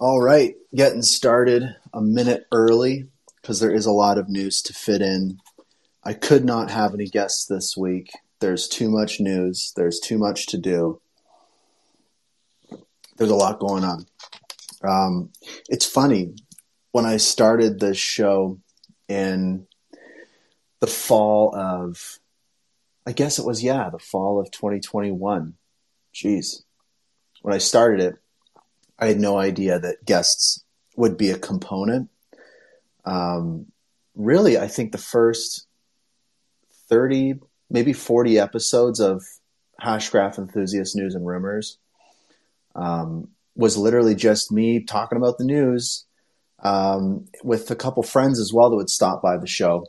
All right, getting started a minute early because there is a lot of news to fit in. I could not have any guests this week. There's too much news, there's too much to do. There's a lot going on. Um, it's funny, when I started this show in the fall of, I guess it was, yeah, the fall of 2021. Jeez. When I started it, I had no idea that guests would be a component. Um, really, I think the first 30, maybe 40 episodes of Hashgraph Enthusiast News and Rumors um, was literally just me talking about the news um, with a couple friends as well that would stop by the show.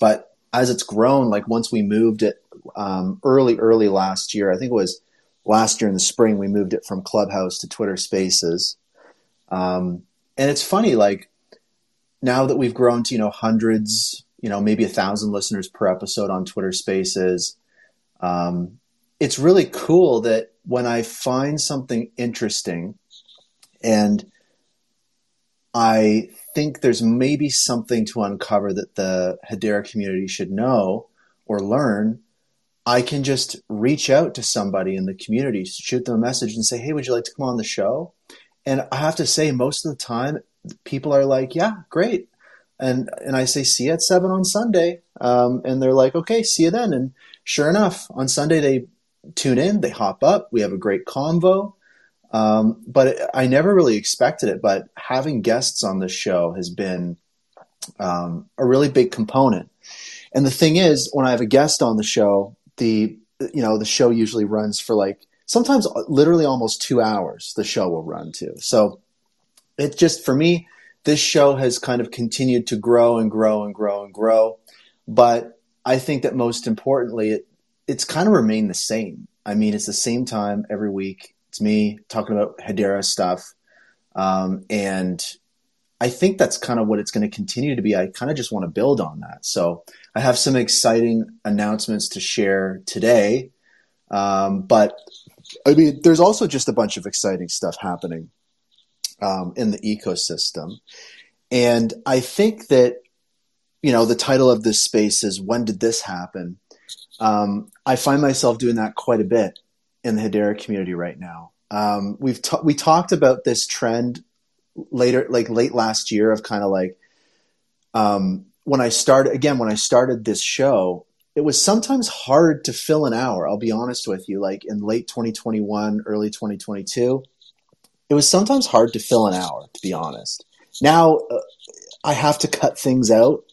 But as it's grown, like once we moved it um, early, early last year, I think it was last year in the spring we moved it from Clubhouse to Twitter Spaces. Um, and it's funny, like now that we've grown to you know hundreds, you know maybe a thousand listeners per episode on Twitter Spaces, um, it's really cool that when I find something interesting and I think there's maybe something to uncover that the Hedera community should know or learn, I can just reach out to somebody in the community, shoot them a message and say, Hey, would you like to come on the show? And I have to say, most of the time, people are like, Yeah, great. And, and I say, See you at seven on Sunday. Um, and they're like, Okay, see you then. And sure enough, on Sunday, they tune in, they hop up, we have a great convo. Um, but it, I never really expected it. But having guests on the show has been um, a really big component. And the thing is, when I have a guest on the show, the you know the show usually runs for like sometimes literally almost two hours the show will run to. So it just for me this show has kind of continued to grow and grow and grow and grow. But i think that most importantly it, it's kind of remained the same. I mean it's the same time every week. It's me talking about hedera stuff. Um, and I think that's kind of what it's going to continue to be. I kind of just want to build on that. So I have some exciting announcements to share today. Um, but I mean, there's also just a bunch of exciting stuff happening um, in the ecosystem. And I think that, you know, the title of this space is When Did This Happen? Um, I find myself doing that quite a bit in the Hedera community right now. Um, we've ta- we talked about this trend later, like late last year, of kind of like um, when I started again when I started this show. It was sometimes hard to fill an hour. I'll be honest with you. Like in late 2021, early 2022, it was sometimes hard to fill an hour. To be honest, now uh, I have to cut things out.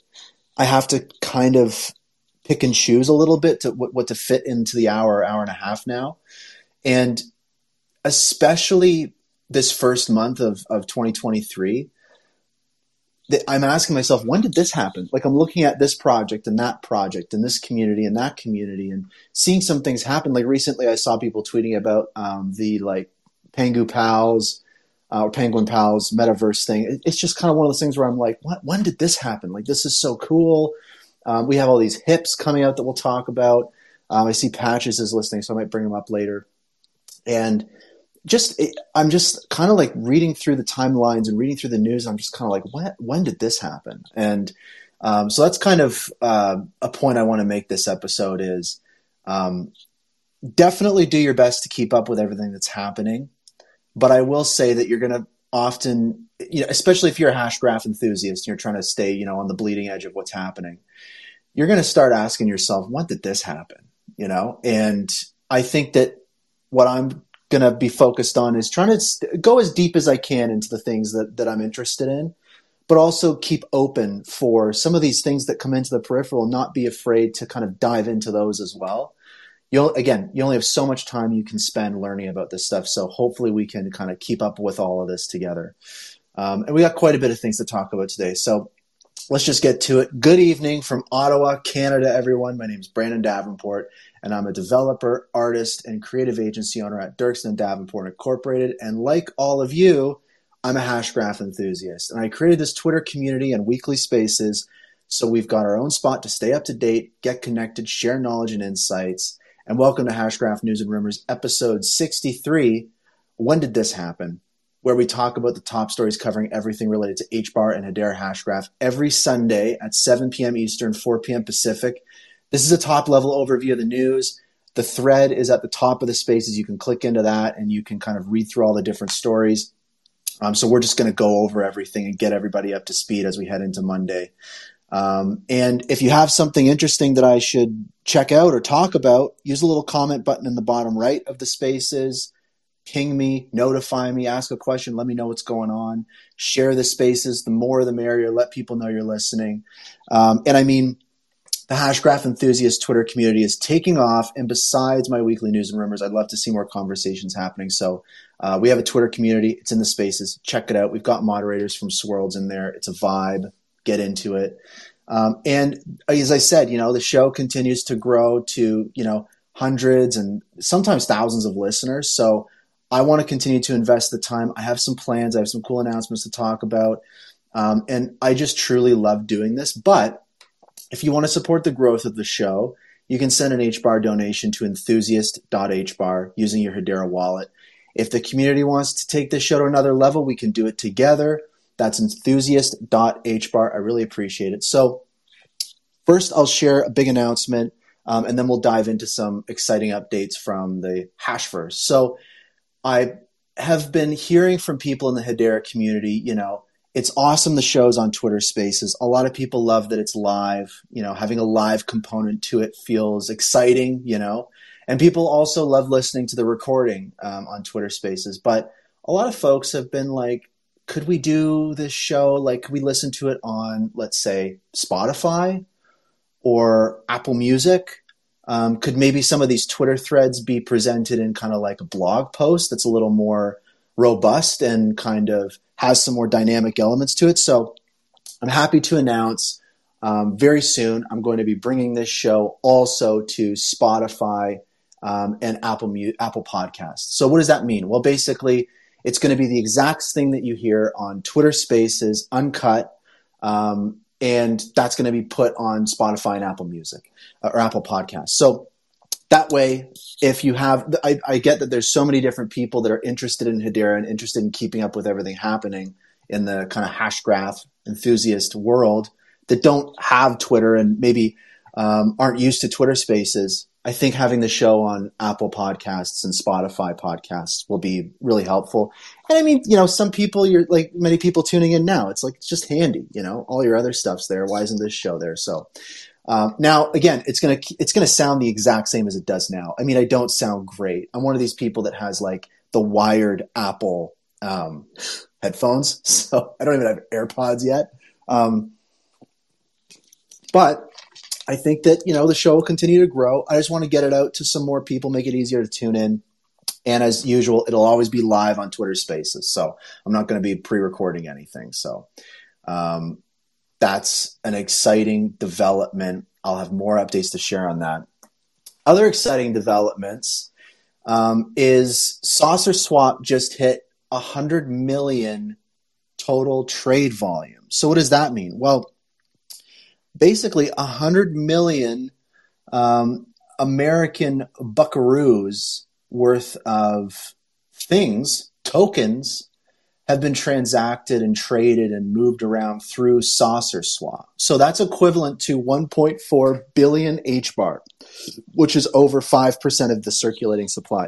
I have to kind of pick and choose a little bit to what, what to fit into the hour, hour and a half now, and especially this first month of, of 2023 I'm asking myself, when did this happen? Like I'm looking at this project and that project and this community and that community and seeing some things happen. Like recently, I saw people tweeting about um, the like Pengu Pals uh, or Penguin Pals metaverse thing. It's just kind of one of those things where I'm like, what? When did this happen? Like this is so cool. Um, we have all these hips coming out that we'll talk about. Um, I see Patches is listening, so I might bring him up later. And just I'm just kind of like reading through the timelines and reading through the news. I'm just kind of like, when when did this happen? And um, so that's kind of uh, a point I want to make this episode is um, definitely do your best to keep up with everything that's happening. But I will say that you're going to often, you know, especially if you're a Hashgraph enthusiast, and you're trying to stay, you know, on the bleeding edge of what's happening. You're going to start asking yourself, when did this happen? You know, and I think that what I'm going to be focused on is trying to st- go as deep as I can into the things that, that I'm interested in, but also keep open for some of these things that come into the peripheral, not be afraid to kind of dive into those as well. You'll, again, you only have so much time you can spend learning about this stuff. So hopefully we can kind of keep up with all of this together. Um, and we got quite a bit of things to talk about today. So let's just get to it. Good evening from Ottawa, Canada, everyone. My name is Brandon Davenport, and I'm a developer, artist, and creative agency owner at Dirksen Davenport Incorporated. And like all of you, I'm a Hashgraph enthusiast. And I created this Twitter community and weekly spaces so we've got our own spot to stay up to date, get connected, share knowledge and insights. And welcome to Hashgraph News and Rumors, episode 63. When did this happen? Where we talk about the top stories covering everything related to HBAR and Hedera Hashgraph every Sunday at 7 p.m. Eastern, 4 p.m. Pacific. This is a top level overview of the news. The thread is at the top of the spaces. You can click into that and you can kind of read through all the different stories. Um, so we're just going to go over everything and get everybody up to speed as we head into Monday. Um, and if you have something interesting that I should check out or talk about, use the little comment button in the bottom right of the spaces ping me, notify me, ask a question, let me know what's going on, share the spaces. The more the merrier. Let people know you're listening. Um, and I mean, the Hashgraph enthusiast Twitter community is taking off. And besides my weekly news and rumors, I'd love to see more conversations happening. So uh, we have a Twitter community. It's in the spaces. Check it out. We've got moderators from Swirlds in there. It's a vibe. Get into it. Um, and as I said, you know, the show continues to grow to, you know, hundreds and sometimes thousands of listeners. So I want to continue to invest the time. I have some plans. I have some cool announcements to talk about. Um, and I just truly love doing this. But if you want to support the growth of the show, you can send an HBAR donation to enthusiast.hbar using your Hedera wallet. If the community wants to take this show to another level, we can do it together. That's enthusiast.hbar. I really appreciate it. So, first, I'll share a big announcement, um, and then we'll dive into some exciting updates from the Hashverse. So, I have been hearing from people in the Hedera community, you know, it's awesome the show's on Twitter Spaces. A lot of people love that it's live. You know, having a live component to it feels exciting, you know. And people also love listening to the recording um, on Twitter Spaces. But a lot of folks have been like, could we do this show? Like, could we listen to it on, let's say, Spotify or Apple Music? Um, could maybe some of these Twitter threads be presented in kind of like a blog post that's a little more robust and kind of has some more dynamic elements to it? So I'm happy to announce um, very soon I'm going to be bringing this show also to Spotify um, and Apple Apple Podcasts. So what does that mean? Well, basically, it's going to be the exact thing that you hear on Twitter Spaces, uncut. Um, and that's going to be put on Spotify and Apple Music uh, or Apple Podcasts. So that way, if you have, I, I, get that there's so many different people that are interested in Hedera and interested in keeping up with everything happening in the kind of Hashgraph enthusiast world that don't have Twitter and maybe um, aren't used to Twitter Spaces. I think having the show on Apple Podcasts and Spotify podcasts will be really helpful. And I mean, you know, some people, you're like many people tuning in now. It's like it's just handy, you know. All your other stuff's there. Why isn't this show there? So um, now, again, it's gonna it's gonna sound the exact same as it does now. I mean, I don't sound great. I'm one of these people that has like the wired Apple um, headphones, so I don't even have AirPods yet. Um, but I think that you know the show will continue to grow. I just want to get it out to some more people, make it easier to tune in. And as usual, it'll always be live on Twitter Spaces. So I'm not going to be pre-recording anything. So um, that's an exciting development. I'll have more updates to share on that. Other exciting developments um, is Saucer Swap just hit 100 million total trade volume. So what does that mean? Well, basically 100 million um, American buckaroos worth of things, tokens, have been transacted and traded and moved around through Saucer Swap. So that's equivalent to 1.4 billion HBAR, which is over 5% of the circulating supply.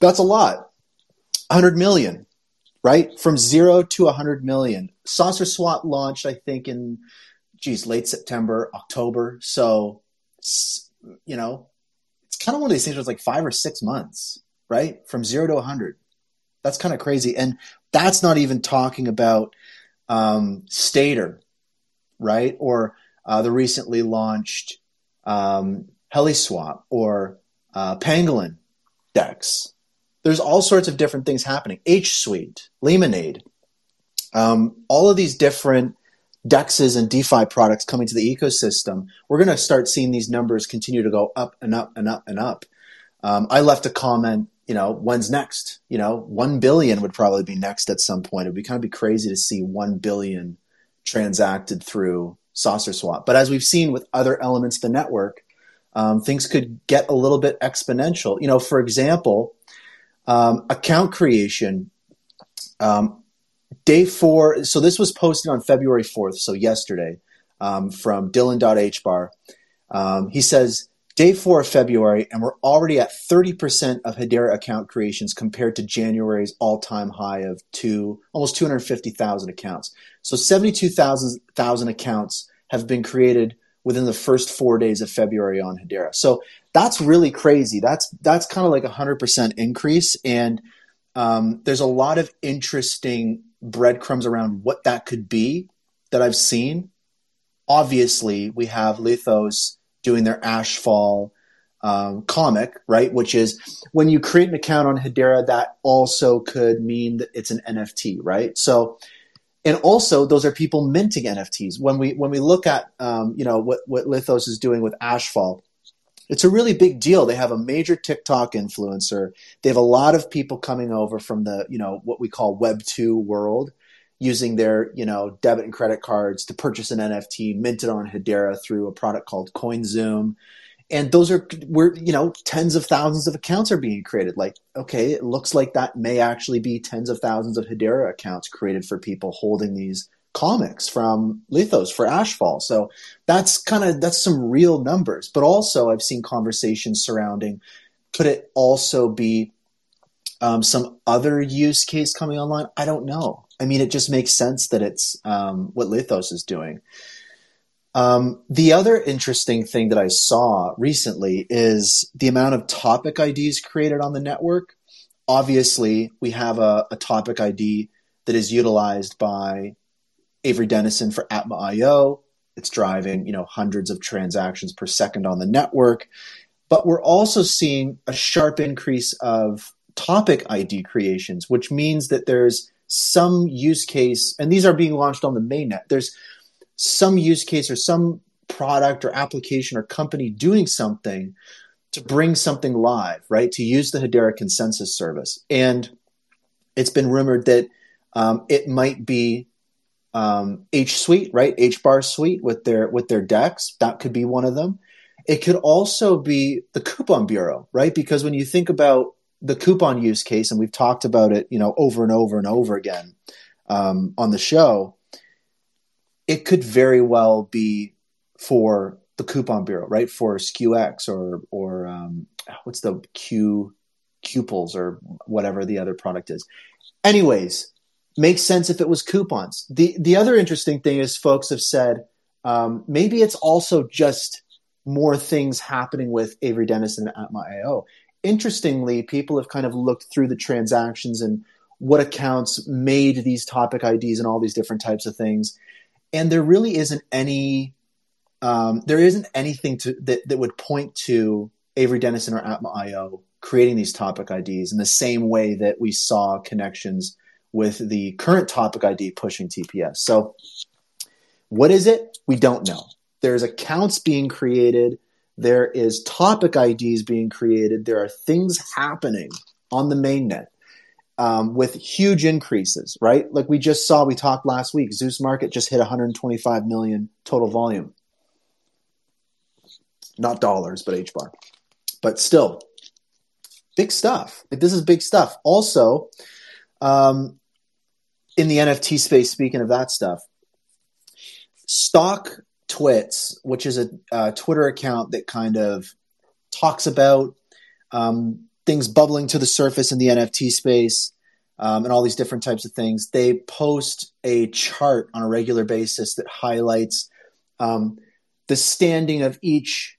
That's a lot. 100 million, right? From zero to 100 million. Saucer Swap launched, I think, in geez, late September, October. So, you know, it's kind of one of these things where it's like five or six months, right? From zero to 100. That's kind of crazy. And that's not even talking about um, Stader, right? Or uh, the recently launched um, HeliSwap or uh, Pangolin DEX. There's all sorts of different things happening. H Suite, Lemonade, um, all of these different DEXs and DeFi products coming to the ecosystem, we're going to start seeing these numbers continue to go up and up and up and up. Um, I left a comment, you know, when's next? You know, 1 billion would probably be next at some point. It would be kind of be crazy to see 1 billion transacted through Saucer Swap. But as we've seen with other elements of the network, um, things could get a little bit exponential. You know, for example, um, account creation Um, day four. So this was posted on February 4th, so yesterday, um, from Dylan.hbar. Um, he says, Day four of February, and we're already at 30% of Hedera account creations compared to January's all time high of two, almost 250,000 accounts. So 72,000 accounts have been created within the first four days of February on Hedera. So that's really crazy. That's that's kind of like a hundred percent increase, and um, there's a lot of interesting breadcrumbs around what that could be that I've seen. Obviously, we have Lithos doing their Ashfall um, comic, right? Which is when you create an account on Hedera, that also could mean that it's an NFT, right? So, and also those are people minting NFTs. When we when we look at um, you know what what Lithos is doing with Ashfall, it's a really big deal. They have a major TikTok influencer. They have a lot of people coming over from the you know what we call Web two world using their you know debit and credit cards to purchase an NFT minted on Hedera through a product called CoinZoom. And those are where you know tens of thousands of accounts are being created. Like, okay, it looks like that may actually be tens of thousands of Hedera accounts created for people holding these comics from Lithos for Ashfall. So that's kind of that's some real numbers. But also, I've seen conversations surrounding could it also be um, some other use case coming online? I don't know. I mean, it just makes sense that it's um, what Lithos is doing. Um, the other interesting thing that I saw recently is the amount of topic IDs created on the network. Obviously, we have a, a topic ID that is utilized by Avery Dennison for Atma.io. It's driving, you know, hundreds of transactions per second on the network. But we're also seeing a sharp increase of topic ID creations, which means that there's some use case, and these are being launched on the mainnet. There's some use case or some product or application or company doing something to bring something live, right? To use the Hedera consensus service. And it's been rumored that um, it might be um, H Suite, right? H bar suite with their with their DEX. That could be one of them. It could also be the coupon bureau, right? Because when you think about the coupon use case, and we've talked about it, you know, over and over and over again um, on the show, it could very well be for the coupon bureau, right? For SKUX or or um, what's the Q Qples or whatever the other product is. Anyways, makes sense if it was coupons. The the other interesting thing is folks have said um, maybe it's also just more things happening with Avery Dennison at Atma.io interestingly, people have kind of looked through the transactions and what accounts made these topic IDs and all these different types of things. And there really isn't any, um, there isn't anything to, that, that would point to Avery Dennison or Atma.io creating these topic IDs in the same way that we saw connections with the current topic ID pushing TPS. So, what is it? We don't know. There's accounts being created there is topic IDs being created. There are things happening on the mainnet um, with huge increases, right? Like we just saw, we talked last week. Zuse Market just hit 125 million total volume. Not dollars, but H bar. But still, big stuff. Like This is big stuff. Also, um, in the NFT space, speaking of that stuff, stock Twits, which is a, a Twitter account that kind of talks about um, things bubbling to the surface in the NFT space um, and all these different types of things. They post a chart on a regular basis that highlights um, the standing of each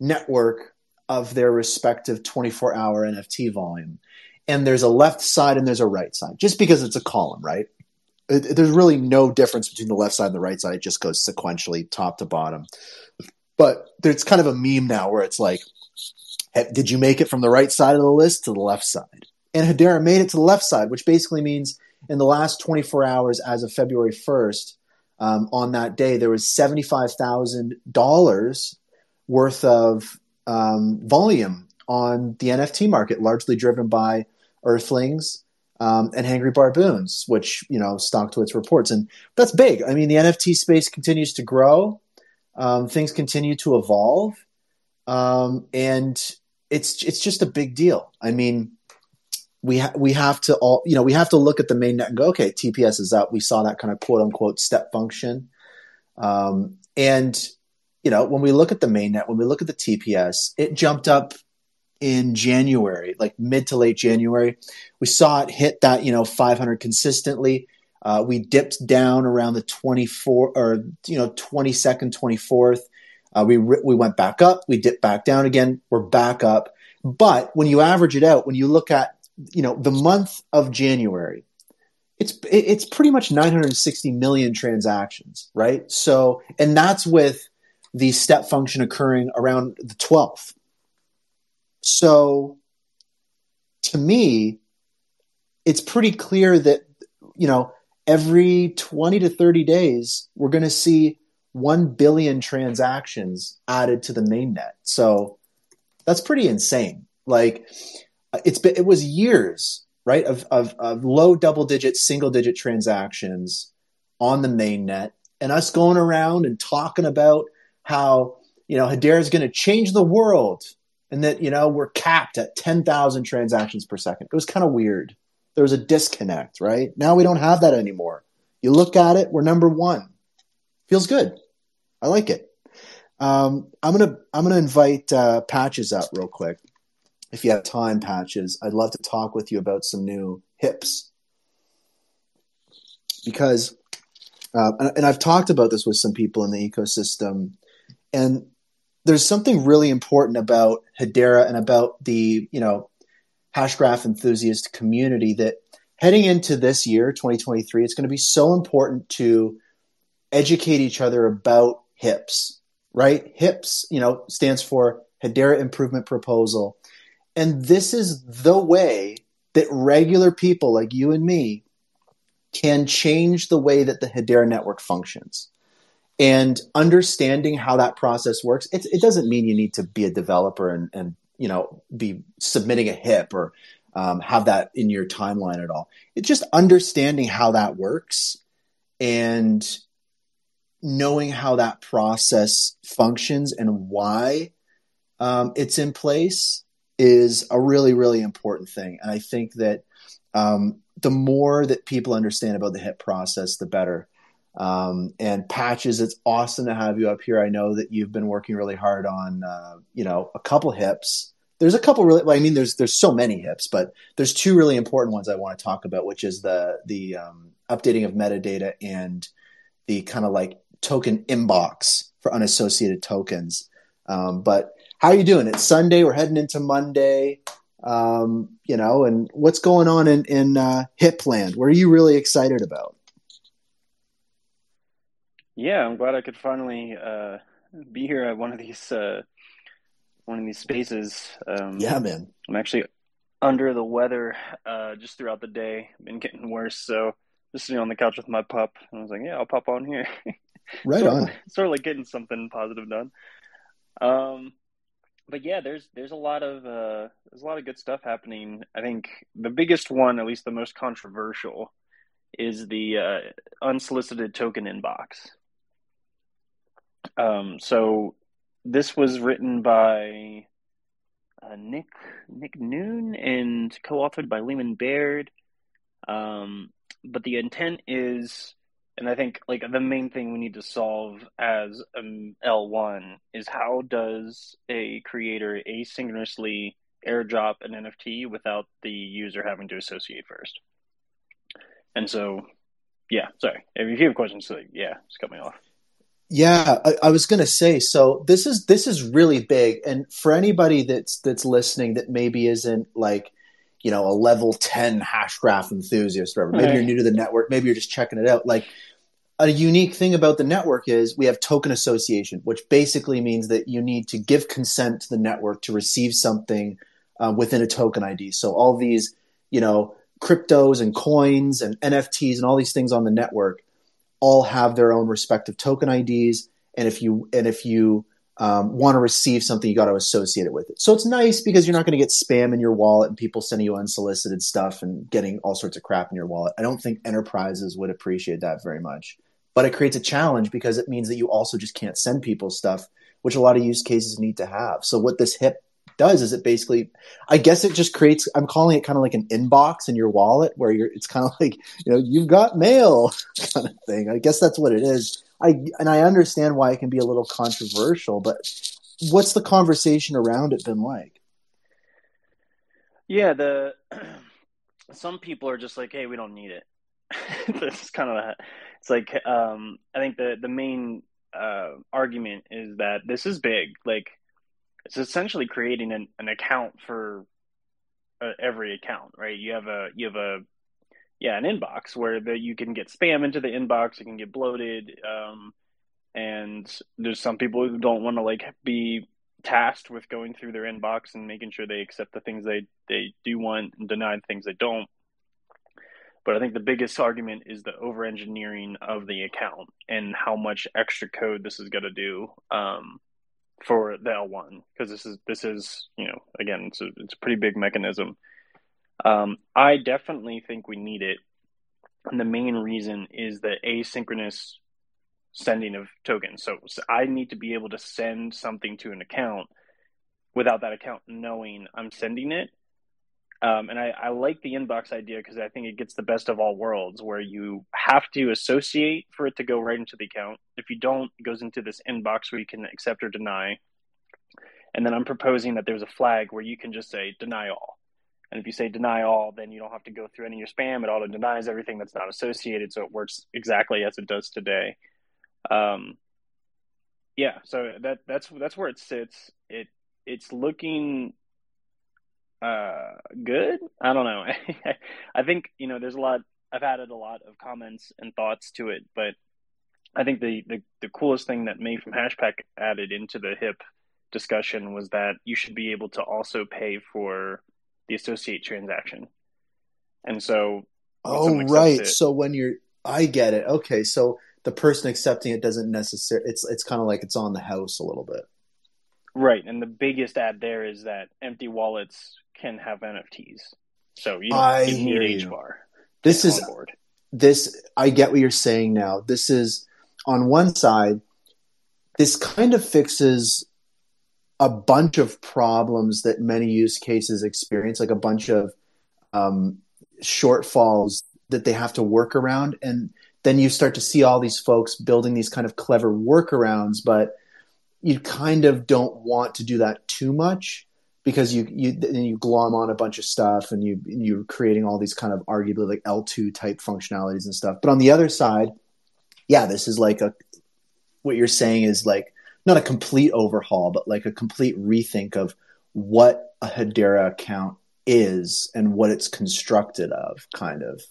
network of their respective 24 hour NFT volume. And there's a left side and there's a right side, just because it's a column, right? It, there's really no difference between the left side and the right side. It just goes sequentially top to bottom. But there's kind of a meme now where it's like, did you make it from the right side of the list to the left side? And Hedera made it to the left side, which basically means in the last 24 hours, as of February 1st, um, on that day, there was $75,000 worth of um, volume on the NFT market, largely driven by Earthlings um, and Hangry Barboons, which you know StockTwits reports, and that's big. I mean, the NFT space continues to grow, um, things continue to evolve, um, and it's it's just a big deal. I mean, we ha- we have to all you know we have to look at the main net and go okay TPS is up. We saw that kind of quote unquote step function. Um, and you know when we look at the main net when we look at the TPS it jumped up in January like mid to late January. We saw it hit that you know 500 consistently. Uh, we dipped down around the 24 or you know 22nd 24th uh, we we went back up. We dipped back down again. We're back up. But when you average it out when you look at you know, the month of January, it's it's pretty much 960 million transactions, right? So, and that's with the step function occurring around the 12th. So, to me, it's pretty clear that you know every 20 to 30 days we're going to see 1 billion transactions added to the mainnet. So, that's pretty insane. Like it's been, it was years, right, of, of, of low double digit, single digit transactions on the main net and us going around and talking about how, you know, Hedera is going to change the world and that, you know, we're capped at 10,000 transactions per second. It was kind of weird. There was a disconnect, right? Now we don't have that anymore. You look at it, we're number one. Feels good. I like it. Um, I'm gonna I'm gonna invite uh, Patches up real quick if you have time, Patches, I'd love to talk with you about some new hips. Because, uh, and I've talked about this with some people in the ecosystem, and there's something really important about Hedera and about the, you know, Hashgraph enthusiast community that heading into this year, 2023, it's going to be so important to educate each other about HIPS, right? HIPS, you know, stands for Hedera Improvement Proposal. And this is the way that regular people like you and me can change the way that the Hedera network functions. And understanding how that process works, it, it doesn't mean you need to be a developer and, and you know be submitting a HIP or um, have that in your timeline at all. It's just understanding how that works and knowing how that process functions and why um, it's in place is a really, really important thing. And I think that um, the more that people understand about the HIP process, the better. Um, and patches, it's awesome to have you up here. I know that you've been working really hard on, uh, you know, a couple hips. There's a couple really. Well, I mean, there's there's so many hips, but there's two really important ones I want to talk about, which is the the um, updating of metadata and the kind of like token inbox for unassociated tokens. Um, but how are you doing? It's Sunday. We're heading into Monday. Um, you know, and what's going on in in uh, Hipland? What are you really excited about? Yeah, I'm glad I could finally uh, be here at one of these uh, one of these spaces. Um, yeah, man. I'm actually under the weather uh, just throughout the day. Been getting worse, so just sitting on the couch with my pup. and I was like, yeah, I'll pop on here. right sort on. Sort of like getting something positive done. Um, but yeah, there's there's a lot of uh, there's a lot of good stuff happening. I think the biggest one, at least the most controversial, is the uh, unsolicited token inbox. Um, so this was written by uh, Nick Nick Noon and co-authored by Leemon Baird. Um, but the intent is and I think like the main thing we need to solve as um, L1 is how does a creator asynchronously airdrop an NFT without the user having to associate first. And so, yeah, sorry. If you have questions, yeah, just cut me off. Yeah, I, I was going to say. So this is this is really big, and for anybody that's that's listening that maybe isn't like you know a level 10 hashgraph enthusiast or whatever maybe you're new to the network maybe you're just checking it out like a unique thing about the network is we have token association, which basically means that you need to give consent to the network to receive something uh, within a token ID. So all these, you know, cryptos and coins and NFTs and all these things on the network all have their own respective token IDs. And if you and if you um, want to receive something, you got to associate it with it. So it's nice because you're not going to get spam in your wallet and people sending you unsolicited stuff and getting all sorts of crap in your wallet. I don't think enterprises would appreciate that very much but it creates a challenge because it means that you also just can't send people stuff, which a lot of use cases need to have. So what this HIP does is it basically i guess it just creates i'm calling it kind of like an inbox in your wallet where you're it's kind of like you know you've got mail kind of thing. I guess that's what it is. I and i understand why it can be a little controversial but what's the conversation around it been like? Yeah the some people are just like hey we don't need it. That's kind of a, it's like um i think the the main uh argument is that this is big. Like it's essentially creating an, an account for uh, every account, right? You have a you have a yeah an inbox where the, you can get spam into the inbox, it can get bloated, um, and there's some people who don't want to like be tasked with going through their inbox and making sure they accept the things they they do want and deny the things they don't. But I think the biggest argument is the over engineering of the account and how much extra code this is going to do. Um, for the L1 because this is this is you know again it's a, it's a pretty big mechanism. Um, I definitely think we need it, and the main reason is the asynchronous sending of tokens. So, so I need to be able to send something to an account without that account knowing I'm sending it. Um, and I, I, like the inbox idea because I think it gets the best of all worlds where you have to associate for it to go right into the account. If you don't, it goes into this inbox where you can accept or deny. And then I'm proposing that there's a flag where you can just say deny all. And if you say deny all, then you don't have to go through any of your spam. It auto denies everything that's not associated. So it works exactly as it does today. Um, yeah, so that that's that's where it sits. It it's looking uh, good. I don't know. I think you know there's a lot. I've added a lot of comments and thoughts to it, but I think the the, the coolest thing that May from Hashpack added into the hip discussion was that you should be able to also pay for the associate transaction. And so, oh right. It, so when you're, I get it. Okay, so the person accepting it doesn't necessarily. It's it's kind of like it's on the house a little bit. Right, and the biggest ad there is that empty wallets can have NFTs. So you, I you need HBAR. This is this. I get what you're saying now. This is on one side. This kind of fixes a bunch of problems that many use cases experience, like a bunch of um, shortfalls that they have to work around, and then you start to see all these folks building these kind of clever workarounds, but you kind of don't want to do that too much because you you then you glom on a bunch of stuff and you you're creating all these kind of arguably like L2 type functionalities and stuff. But on the other side, yeah, this is like a what you're saying is like not a complete overhaul, but like a complete rethink of what a Hedera account is and what it's constructed of, kind of.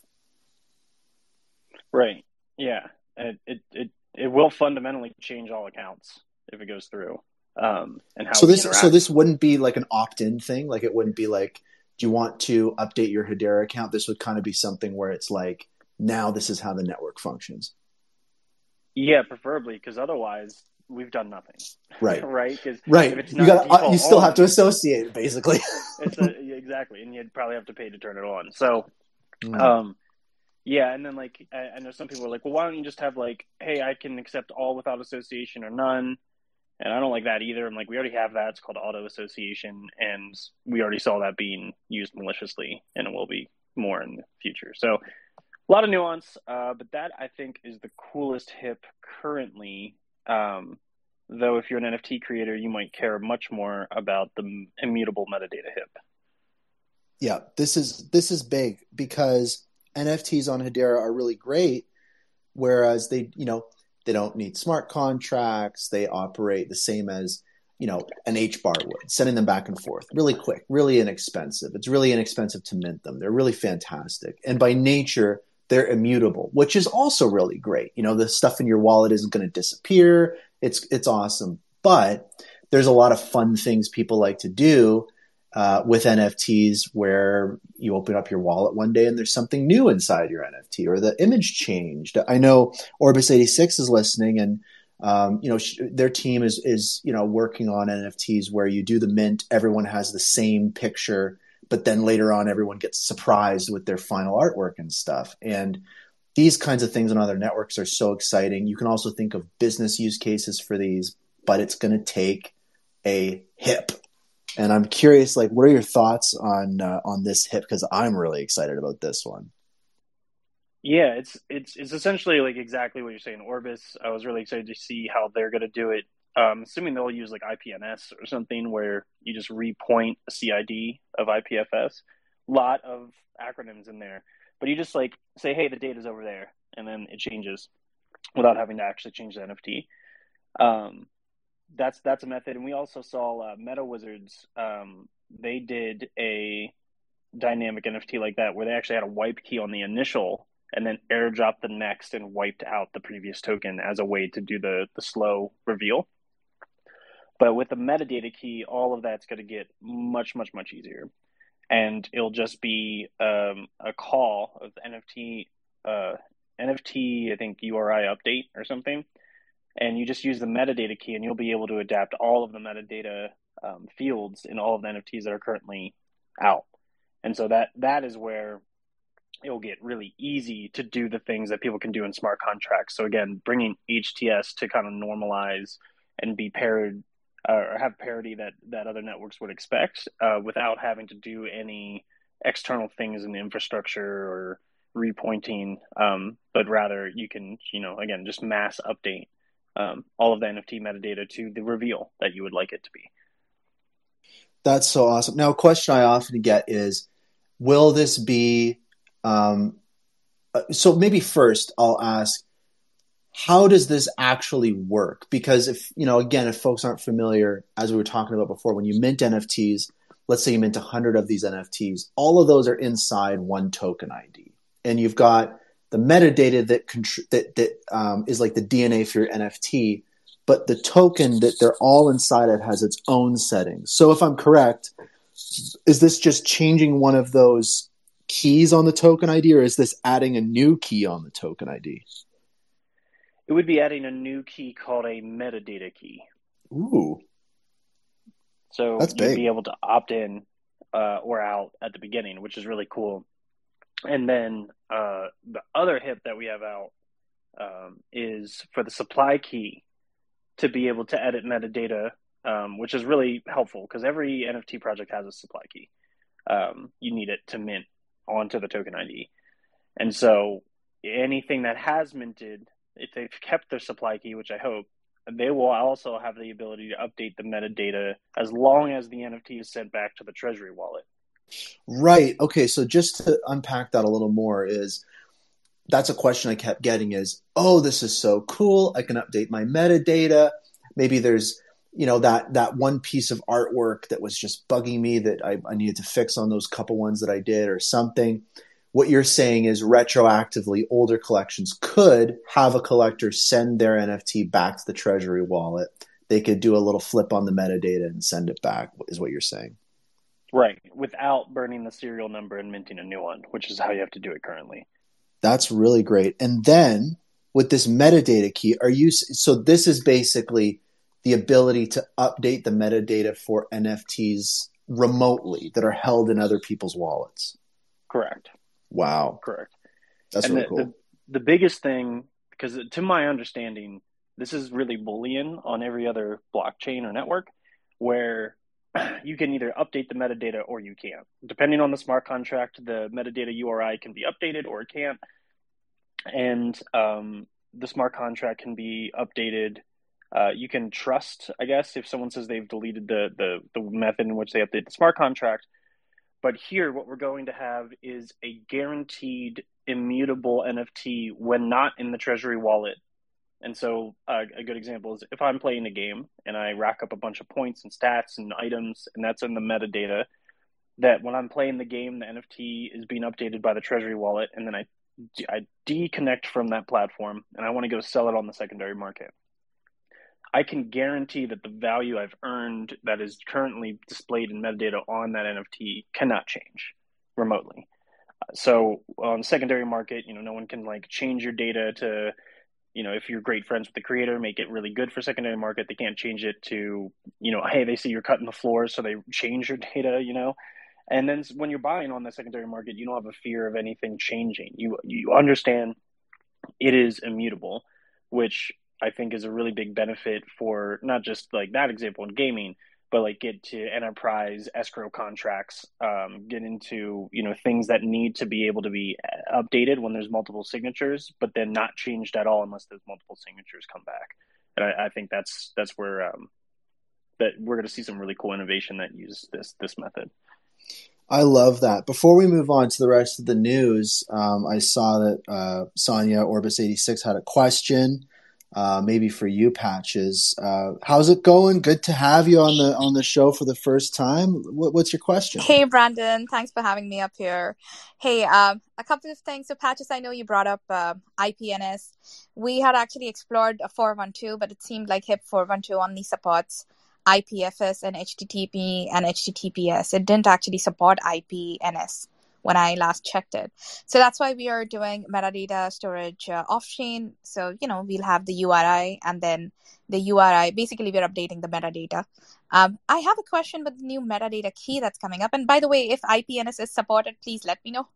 Right. Yeah. It it it, it will fundamentally change all accounts if it goes through um, and how so this so this wouldn't be like an opt-in thing? Like it wouldn't be like do you want to update your hedera account? This would kind of be something where it's like now this is how the network functions. Yeah preferably because otherwise we've done nothing. Right. Right? Because right. you got uh, you still on, have to associate basically. It's a, exactly and you'd probably have to pay to turn it on. So mm. um yeah and then like I, I know some people are like well why don't you just have like hey i can accept all without association or none and I don't like that either. I'm like, we already have that. It's called auto association, and we already saw that being used maliciously, and it will be more in the future. So, a lot of nuance, uh, but that I think is the coolest hip currently. Um, though, if you're an NFT creator, you might care much more about the immutable metadata hip. Yeah, this is this is big because NFTs on Hedera are really great, whereas they, you know, they don't need smart contracts. They operate the same as you know an H bar would, sending them back and forth really quick, really inexpensive. It's really inexpensive to mint them. They're really fantastic, and by nature they're immutable, which is also really great. You know, the stuff in your wallet isn't going to disappear. It's it's awesome, but there's a lot of fun things people like to do uh, with NFTs where you open up your wallet one day and there's something new inside your NFT or the image changed. I know Orbis 86 is listening and um, you know sh- their team is is you know working on NFTs where you do the mint, everyone has the same picture, but then later on everyone gets surprised with their final artwork and stuff. And these kinds of things on other networks are so exciting. You can also think of business use cases for these, but it's going to take a hip And I'm curious, like, what are your thoughts on uh, on this hip? Because I'm really excited about this one. Yeah, it's it's it's essentially like exactly what you're saying. Orbis. I was really excited to see how they're going to do it. Um, assuming they'll use like IPNS or something where you just repoint a CID of IPFS. Lot of acronyms in there, but you just like say, "Hey, the data's over there," and then it changes without having to actually change the NFT. Um, that's that's a method, and we also saw uh, Meta Wizards. Um, they did a dynamic NFT like that, where they actually had a wipe key on the initial, and then airdrop the next, and wiped out the previous token as a way to do the the slow reveal. But with the metadata key, all of that's going to get much, much, much easier, and it'll just be um, a call of the NFT uh, NFT, I think URI update or something, and you just use the metadata key and you'll be able to adapt all of the metadata um, fields in all of the nfts that are currently out. And so that that is where it will get really easy to do the things that people can do in smart contracts. So again bringing hts to kind of normalize and be paired or have parity that that other networks would expect uh, without having to do any external things in the infrastructure or repointing um, but rather you can you know again just mass update um, all of the NFT metadata to the reveal that you would like it to be. That's so awesome. Now, a question I often get is, will this be? Um, uh, so maybe first I'll ask, how does this actually work? Because if you know, again, if folks aren't familiar, as we were talking about before, when you mint NFTs, let's say you mint 100 of these NFTs, all of those are inside one token ID, and you've got the metadata that contr- that that um, is like the DNA for your NFT, but the token that they're all inside of has its own settings. So if I'm correct, is this just changing one of those keys on the token ID, or is this adding a new key on the token ID? It would be adding a new key called a metadata key. Ooh. So That's you'd big. be able to opt in uh, or out at the beginning, which is really cool. And then uh, the other hip that we have out um, is for the supply key to be able to edit metadata, um, which is really helpful because every NFT project has a supply key. Um, you need it to mint onto the token ID. And so anything that has minted, if they've kept their supply key, which I hope, they will also have the ability to update the metadata as long as the NFT is sent back to the Treasury wallet. Right. Okay. So just to unpack that a little more is that's a question I kept getting is, oh, this is so cool. I can update my metadata. Maybe there's, you know, that that one piece of artwork that was just bugging me that I, I needed to fix on those couple ones that I did or something. What you're saying is retroactively older collections could have a collector send their NFT back to the treasury wallet. They could do a little flip on the metadata and send it back, is what you're saying. Right, without burning the serial number and minting a new one, which is how you have to do it currently. That's really great. And then with this metadata key, are you so this is basically the ability to update the metadata for NFTs remotely that are held in other people's wallets. Correct. Wow. Correct. That's and really the, cool. The, the biggest thing, because to my understanding, this is really Boolean on every other blockchain or network, where you can either update the metadata or you can't. Depending on the smart contract, the metadata URI can be updated or it can't. And um, the smart contract can be updated. Uh, you can trust, I guess, if someone says they've deleted the, the, the method in which they update the smart contract. But here, what we're going to have is a guaranteed immutable NFT when not in the Treasury wallet and so uh, a good example is if I'm playing a game and I rack up a bunch of points and stats and items, and that's in the metadata, that when I'm playing the game, the NFT is being updated by the Treasury wallet, and then I, I deconnect from that platform and I want to go sell it on the secondary market. I can guarantee that the value I've earned that is currently displayed in metadata on that NFT cannot change remotely. So on secondary market, you know, no one can like change your data to you know, if you're great friends with the creator, make it really good for secondary market. They can't change it to, you know, hey, they see you're cutting the floor, so they change your data, you know. And then when you're buying on the secondary market, you don't have a fear of anything changing. You you understand it is immutable, which I think is a really big benefit for not just like that example in gaming, but like get to enterprise escrow contracts, um, get into you know things that need to be able to be uh, updated when there's multiple signatures, but then not changed at all unless those multiple signatures come back. And I, I think that's that's where um, that we're going to see some really cool innovation that uses this this method. I love that. Before we move on to the rest of the news, um, I saw that uh, Sonia Orbis eighty six had a question uh, maybe for you, Patches. Uh, how's it going? Good to have you on the on the show for the first time. What, what's your question? Hey, Brandon. Thanks for having me up here. Hey, um, a couple of things. So, Patches, I know you brought up uh, IPNS. We had actually explored a 412, but it seemed like HIP 412 only supports IPFS and HTTP and HTTPS. It didn't actually support IPNS when I last checked it. So that's why we are doing metadata storage uh, off chain. So, you know, we'll have the URI and then the URI. Basically, we're updating the metadata. Um, I have a question with the new metadata key that's coming up. And by the way, if IPNS is supported, please let me know.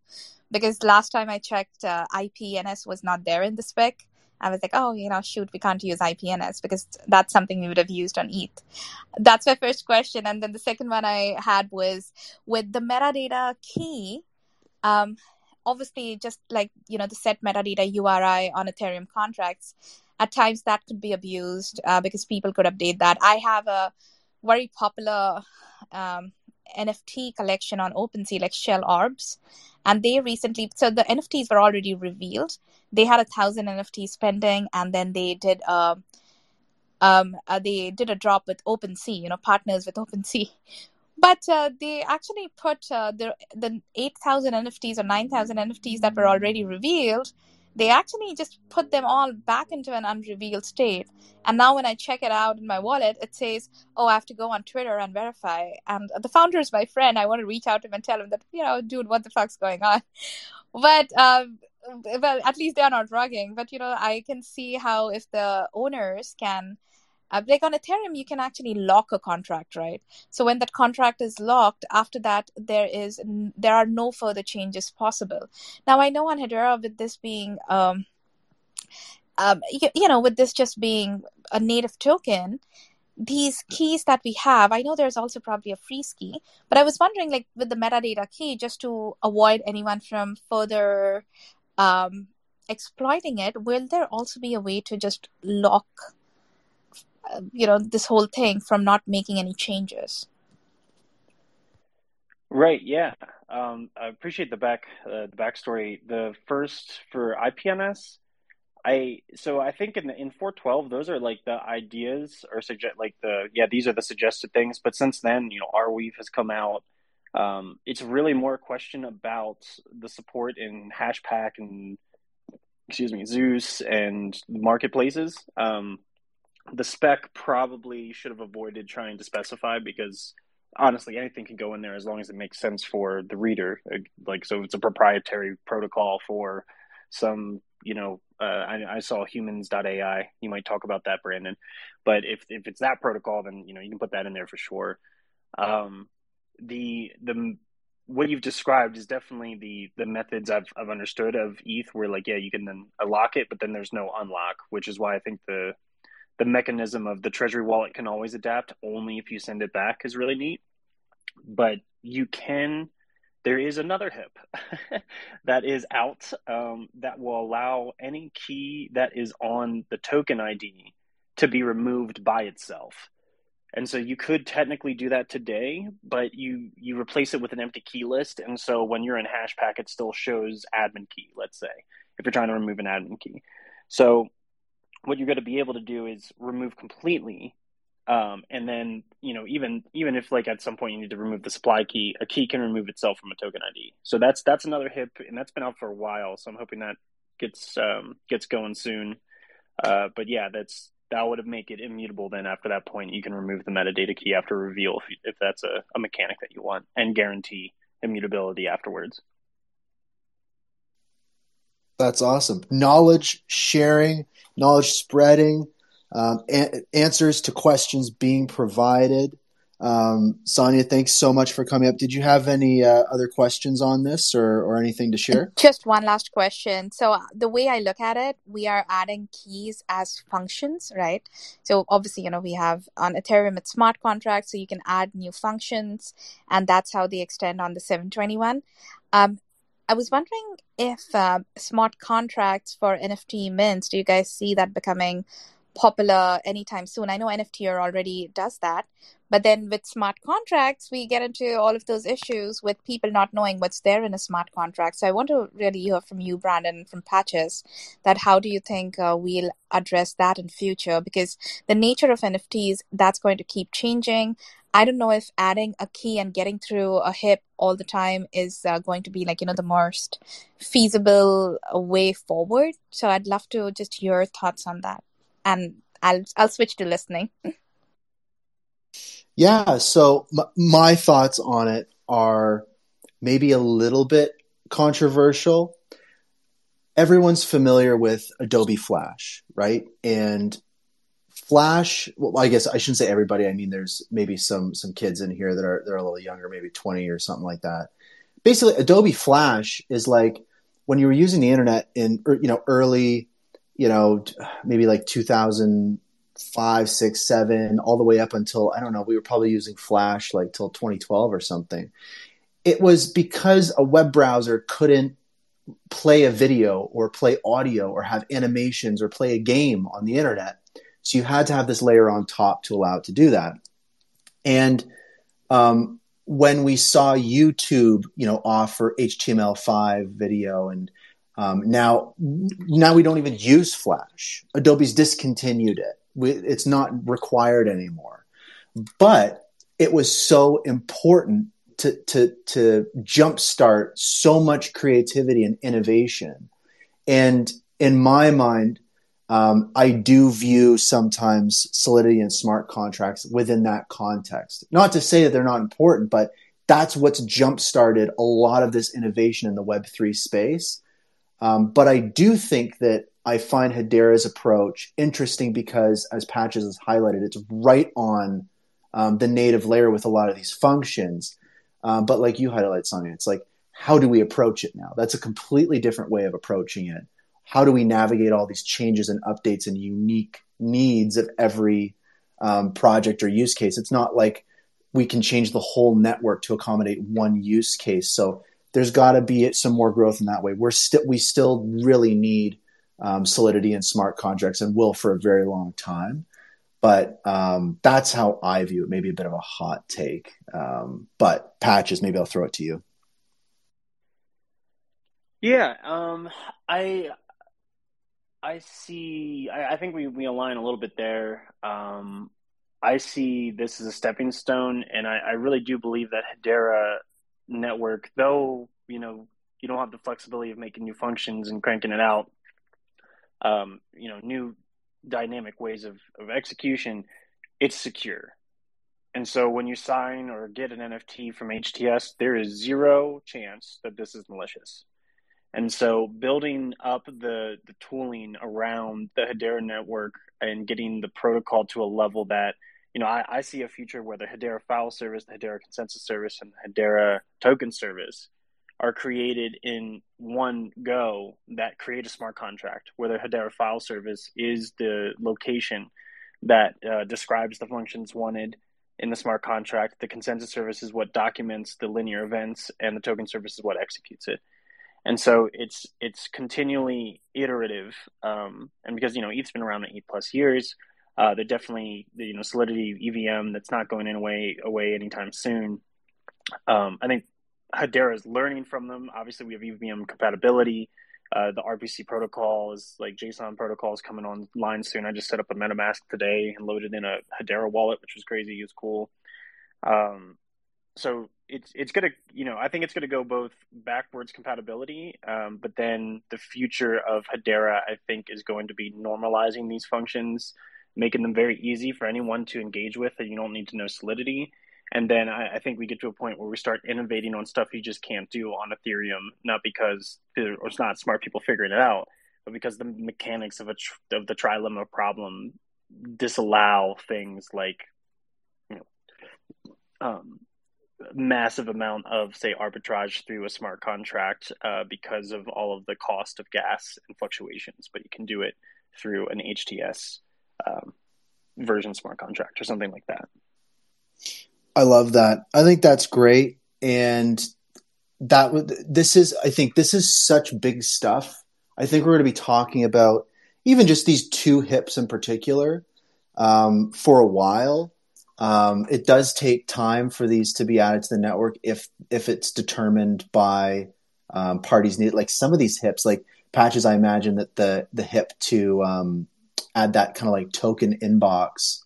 Because last time I checked, uh, IPNS was not there in the spec. I was like, oh, you know, shoot, we can't use IPNS because that's something we would have used on ETH. That's my first question. And then the second one I had was with the metadata key, um, obviously, just like you know the set metadata URI on Ethereum contracts, at times that could be abused uh, because people could update that. I have a very popular um, NFT collection on OpenSea, like Shell Orbs, and they recently so the NFTs were already revealed. They had a thousand NFTs pending, and then they did um, um, uh, they did a drop with OpenSea, you know, partners with OpenSea, but uh, they actually put uh, the the 8000 nfts or 9000 nfts that were already revealed they actually just put them all back into an unrevealed state. And now when i check it out in my wallet it says oh i have to go on twitter and verify. And the founder is my friend. I want to reach out to him and tell him that you know dude what the fuck's going on? But um, well at least they are not rugging. But you know i can see how if the owners can uh, like on Ethereum, you can actually lock a contract, right? So when that contract is locked, after that there is there are no further changes possible. Now I know on Hedera, with this being um, um you, you know, with this just being a native token, these keys that we have, I know there's also probably a freeze key, but I was wondering, like with the metadata key, just to avoid anyone from further um, exploiting it, will there also be a way to just lock you know this whole thing from not making any changes. Right yeah. Um, i appreciate the back uh, the backstory. The first for ipns i so i think in in 412 those are like the ideas or suggest like the yeah these are the suggested things. But since then you know Arweave has come out. Um, it's really more a question about the support in hashpack and excuse me Zuse and marketplaces. Um, the spec probably should have avoided trying to specify because honestly anything can go in there as long as it makes sense for the reader. Like so it's a proprietary protocol for some you know uh, I, I, saw humans.ai you might talk about that brandon. But if, if it's that protocol then you know you can put that in there for sure. Um, the the what you've described is definitely the the methods I've I've understood of ETH, where like yeah, you can then lock it, but then there's no unlock, which is why I think the the mechanism of the treasury wallet can always adapt only if you send it back is really neat. But you can there is another hip that is out um, that will allow any key that is on the token id to be removed by itself. And so you could technically do that today but you you replace it with an empty key list. And so when you're in hashpack it still shows admin key let's say if you're trying to remove an admin key. So what you're going to be able to do is remove completely um, and then you know even even if like at some point you need to remove the supply key a key can remove itself from a token id so that's that's another hip and that's been out for a while so i'm hoping that gets um, gets going soon. Uh, but yeah that's that would make it immutable then after that point you can remove the metadata key after reveal if, if that's a, a mechanic that you want and guarantee immutability afterwards. That's awesome. Knowledge sharing knowledge spreading, um, a- answers to questions being provided. Um, Sonia, thanks so much for coming up. Did you have any uh, other questions on this or, or anything to share? Just one last question. So, uh, the way I look at it, we are adding keys as functions, right? So, obviously, you know, we have on Ethereum, it's smart contracts, so you can add new functions, and that's how they extend on the 721. Um, I was wondering if uh, smart contracts for NFT mints, do you guys see that becoming popular anytime soon? I know NFTR already does that, but then with smart contracts, we get into all of those issues with people not knowing what's there in a smart contract. So I want to really hear from you, Brandon, from Patches, that how do you think uh, we'll address that in future? Because the nature of NFTs, that's going to keep changing. I don't know if adding a key and getting through a HIP all the time is uh, going to be like, you know, the most feasible way forward. So I'd love to just hear your thoughts on that. And I'll, I'll switch to listening. yeah. So my thoughts on it are maybe a little bit controversial. Everyone's familiar with Adobe Flash, right? And Flash. Well, I guess I shouldn't say everybody. I mean, there's maybe some some kids in here that are they're a little younger, maybe 20 or something like that. Basically, Adobe Flash is like when you were using the internet in er, you know early, you know maybe like 2005, six, seven, all the way up until I don't know. We were probably using Flash like till 2012 or something. It was because a web browser couldn't play a video or play audio or have animations or play a game on the internet so you had to have this layer on top to allow it to do that. And um, when we saw YouTube, you know, offer HTML5 video, and um, now now we don't even use Flash. Adobe's discontinued it. We, it's not required anymore. But it was so important to to to jumpstart so much creativity and innovation. And in my mind, um, I do view sometimes Solidity and smart contracts within that context. Not to say that they're not important, but that's what's jump started a lot of this innovation in the Web3 space. Um, but I do think that I find Hedera's approach interesting because, as Patches has highlighted, it's right on um, the native layer with a lot of these functions. Um, but like you highlight, Sonia, it's like, how do we approach it now? That's a completely different way of approaching it how do we navigate all these changes and updates and unique needs of every um, project or use case? It's not like we can change the whole network to accommodate one use case. So there's got to be some more growth in that way. We're still we still really need um, solidity and smart contracts and will for a very long time. But um, that's how I view it. Maybe a bit of a hot take, um, but patches. Maybe I'll throw it to you. Yeah, um, I I see. I, I, think we, we align a little bit there. Um, I see this as a stepping stone, and I, I really do believe that Hedera network, though you know you don't have the flexibility of making new functions and cranking it out, um, you know, new dynamic ways of, of execution, it's secure. And so when you sign or get an NFT from HTS, there is zero chance that this is malicious. And so building up the, the tooling around the Hedera network and getting the protocol to a level that, you know, I, I see a future where the Hedera file service, the Hedera consensus service, and the Hedera token service are created in one go that create a smart contract where the Hedera file service is the location that uh, describes the functions wanted in the smart contract. The consensus service is what documents the linear events, and the token service is what executes it and so it's it's continually iterative um, and because you know ETH's been around eight plus years uh, they're definitely you know solidity evm that's not going in away away anytime soon. Um, i think hedera is learning from them. Obviously we have evm compatibility. Uh, the rpc protocol is like json protocol is coming online soon. I just set up a metamask today and loaded in a hedera wallet which was crazy. It was cool. Um, so it's it's gonna you know I think it's gonna go both backwards compatibility, um, but then the future of Hedera I think is going to be normalizing these functions, making them very easy for anyone to engage with, and you don't need to know Solidity. And then I, I think we get to a point where we start innovating on stuff you just can't do on Ethereum, not because it's not smart people figuring it out, but because the mechanics of a tr- of the trilemma problem disallow things like you know um, massive amount of say arbitrage through a smart contract uh, because of all of the cost of gas and fluctuations, but you can do it through an HTS um, version smart contract or something like that. I love that. I think that's great, and that this is. I think this is such big stuff. I think we're going to be talking about even just these two hips in particular um, for a while. Um, it does take time for these to be added to the network if if it's determined by um, parties need. Like some of these hips, like patches, I imagine that the the hip to um, add that kind of like token inbox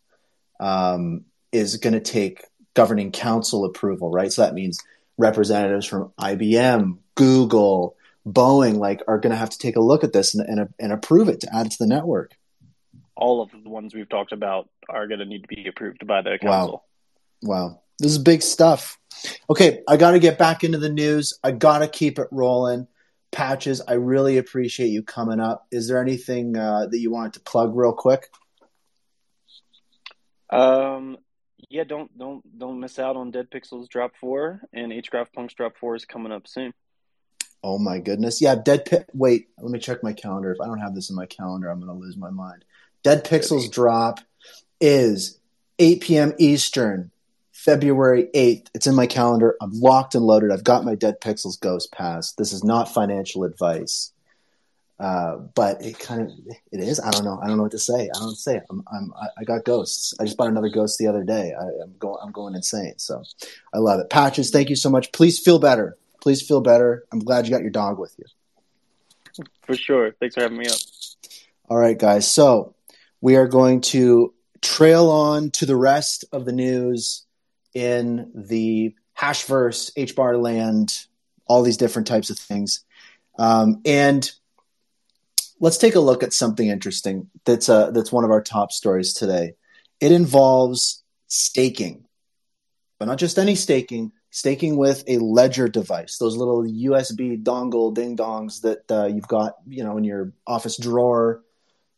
um, is going to take governing council approval, right? So that means representatives from IBM, Google, Boeing, like are going to have to take a look at this and, and, and approve it to add it to the network. All of the ones we've talked about are going to need to be approved by the council. Wow. Wow. This is big stuff. Okay, I got to get back into the news. I got to keep it rolling. Patches, I really appreciate you coming up. Is there anything uh, that you wanted to plug real quick? Um, yeah, don't don't don't miss out on Dead Pixels Drop Four and HGraph Punks Drop Four is coming up soon. Oh my goodness! Yeah, Dead Pi- Wait, let me check my calendar. If I don't have this in my calendar, I'm going to lose my mind. Dead Pixels Drop is 8 p.m. Eastern, February 8th. It's in my calendar. I'm locked and loaded. I've got my Dead Pixels Ghost Pass. This is not financial advice. Uh, but it kind of it is. I don't know. I don't know what to say. I don't say. I'm, I'm I got ghosts. I just bought another ghost the other day. I, am going. I'm going insane. So I love it. Patches, thank you so much. Please feel better. Please feel better. I'm glad you got your dog with you. For sure. Thanks for having me up. All right, guys. So we are going to trail on to the rest of the news in the hashverse, HBAR land, all these different types of things, um, and let's take a look at something interesting that's uh, that's one of our top stories today. It involves staking, but not just any staking. Staking with a ledger device, those little USB dongle ding dongs that uh, you've got, you know, in your office drawer.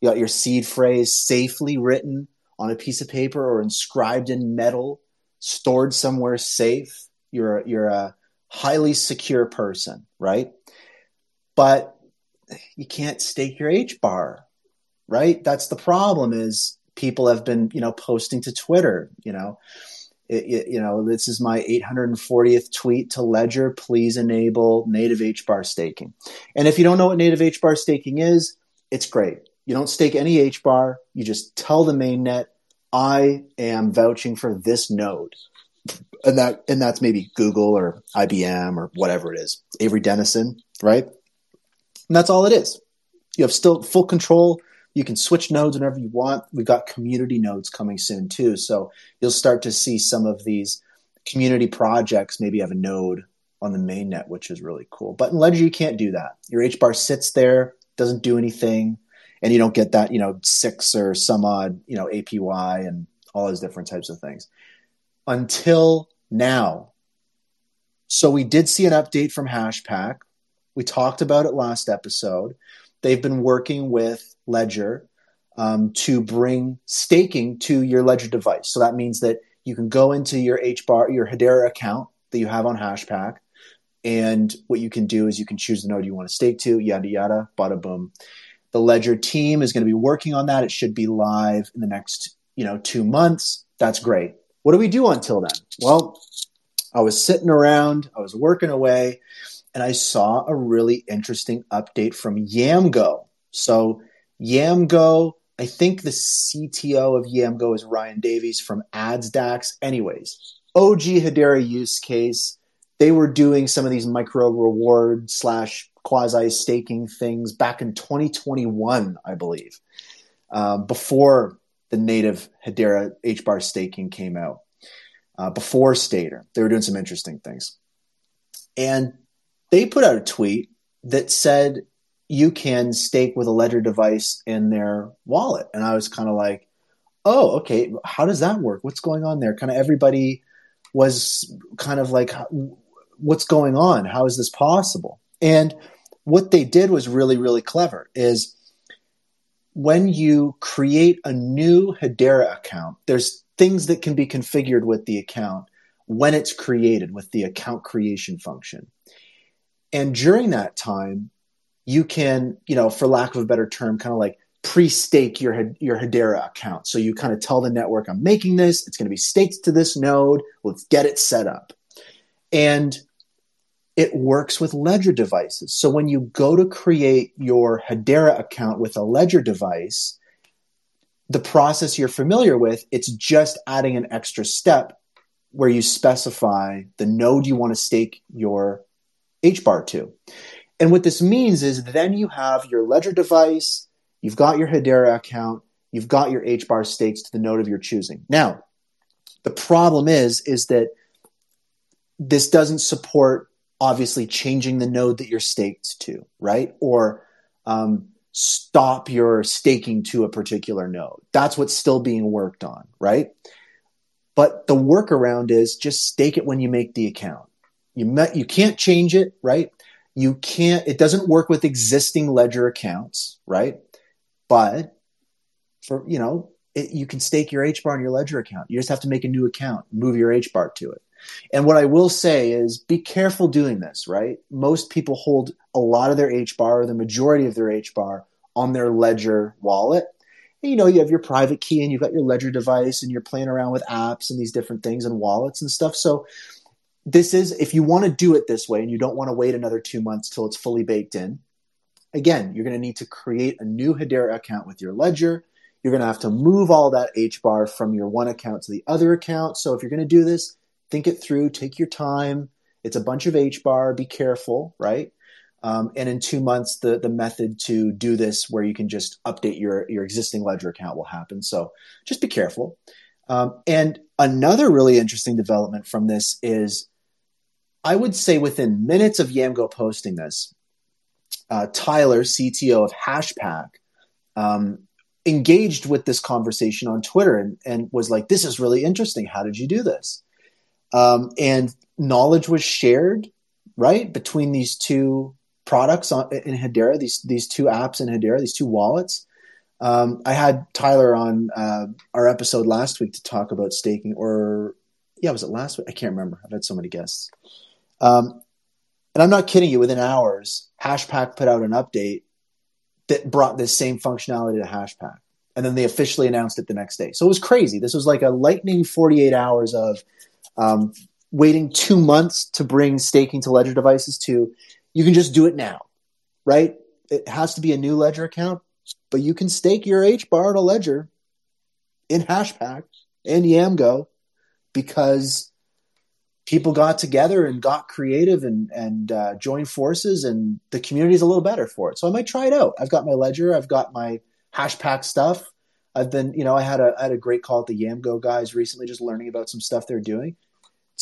You got your seed phrase safely written on a piece of paper or inscribed in metal, stored somewhere safe. You're a, you're a highly secure person, right? But you can't stake your H bar, right? That's the problem. Is people have been you know posting to Twitter, you know. It, it, you know, this is my 840th tweet to Ledger. Please enable native HBAR staking. And if you don't know what native HBAR staking is, it's great. You don't stake any HBAR. You just tell the mainnet, I am vouching for this node. And that and that's maybe Google or IBM or whatever it is. Avery Dennison, right? And that's all it is. You have still full control. You can switch nodes whenever you want. We've got community nodes coming soon too. So you'll start to see some of these community projects maybe have a node on the main net, which is really cool. But in Ledger, you can't do that. Your H bar sits there, doesn't do anything, and you don't get that, you know, six or some odd, you know, APY and all those different types of things until now. So we did see an update from Hashpack we talked about it last episode. They've been working with Ledger um, to bring staking to your Ledger device. So that means that you can go into your HBAR, your Hedera account that you have on Hashpack, and what you can do is you can choose the node you want to stake to, yada yada, bada boom. The Ledger team is going to be working on that. It should be live in the next, you know, two months. That's great. What do we do until then? Well, I was sitting around, I was working away, and I saw a really interesting update from Yamgo. So Yamgo, I think the CTO of Yamgo is Ryan Davies from AdsDAX. Anyways, OG Hedera use case. They were doing some of these micro reward slash quasi staking things back in 2021, I believe, um, before the native Hedera HBAR staking came out. Uh, before Stader, they were doing some interesting things. And they put out a tweet that said you can stake with a ledger device in their wallet. And I was kind of like, oh, okay, how does that work? What's going on there? Kind of everybody was kind of like, what's going on? How is this possible? And what they did was really, really clever is when you create a new Hedera account, there's things that can be configured with the account when it's created with the account creation function. And during that time, you can, you know, for lack of a better term, kind of like pre-stake your your Hedera account. So you kind of tell the network, I'm making this. It's going to be staked to this node. Let's get it set up. And it works with Ledger devices. So when you go to create your Hedera account with a Ledger device, the process you're familiar with, it's just adding an extra step where you specify the node you want to stake your HBAR to. And what this means is then you have your Ledger device, you've got your Hedera account, you've got your HBAR stakes to the node of your choosing. Now, the problem is, is that this doesn't support obviously changing the node that you're staked to, right? Or um, stop your staking to a particular node. That's what's still being worked on, right? But the workaround is just stake it when you make the account. You met, you can't change it, right? You can't. It doesn't work with existing ledger accounts, right? But for you know, it, you can stake your H bar on your ledger account. You just have to make a new account, move your H bar to it. And what I will say is be careful doing this, right? Most people hold a lot of their HBAR or the majority of their HBAR on their Ledger wallet. And, you know, you have your private key and you've got your Ledger device and you're playing around with apps and these different things and wallets and stuff. So this is, if you want to do it this way and you don't want to wait another two months till it's fully baked in, again, you're going to need to create a new Hedera account with your Ledger. You're going to have to move all that HBAR from your one account to the other account. So if you're going to do this, think it through, take your time. It's a bunch of H bar, be careful, right? Um, and in two months, the, the method to do this where you can just update your, your existing ledger account will happen. So just be careful. Um, and another really interesting development from this is I would say within minutes of Yamgo posting this, uh, Tyler, CTO of Hashpack, um, engaged with this conversation on Twitter and, and was like, This is really interesting. How did you do this? Um, and knowledge was shared right between these two products on, in Hedera, these these two apps in Hedera, these two wallets. Um, I had Tyler on uh, our episode last week to talk about staking, or yeah, was it last week? I can't remember. I've had so many guests. Um, and I'm not kidding you. Within hours, Hashpack put out an update that brought this same functionality to Hashpack, and then they officially announced it the next day. So it was crazy. This was like a lightning 48 hours of um, waiting two months to bring staking to Ledger devices to you can just do it now, right? It has to be a new Ledger account, but you can stake your HBAR in a Ledger in Hashpack and Yamgo because people got together and got creative and and uh, joined forces, and the community is a little better for it. So I might try it out. I've got my Ledger, I've got my Hashpack stuff. I've been, you know, I had a I had a great call at the Yamgo guys recently, just learning about some stuff they're doing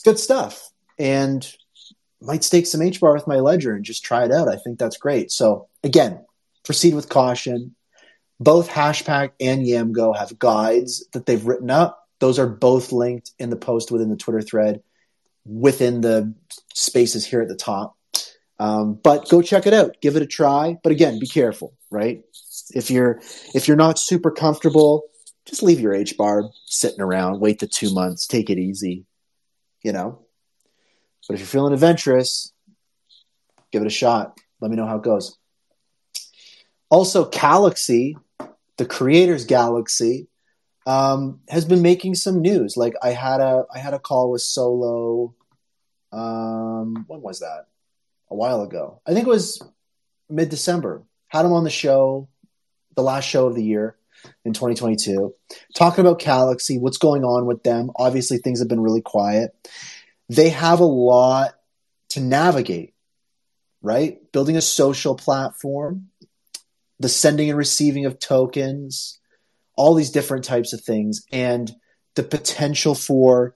good stuff. And might stake some H bar with my ledger and just try it out. I think that's great. So again, proceed with caution. Both Hashpack and Yamgo have guides that they've written up. Those are both linked in the post within the Twitter thread within the spaces here at the top. Um, but go check it out. Give it a try. But again, be careful, right? If you're if you're not super comfortable, just leave your H bar sitting around. Wait the two months. Take it easy you know. But if you're feeling adventurous, give it a shot. Let me know how it goes. Also, Calaxy, the creators Calaxy, um, has been making some news. Like I had a I had a call with Solo. Um, when was that? A while ago. I think it was mid December. Had him on the show, the last show of the year in 2022, talking about Calaxy, what's going on with them. Obviously, things have been really quiet. They have a lot to navigate, right? Building a social platform, the sending and receiving of tokens, all these different types of things, and the potential for,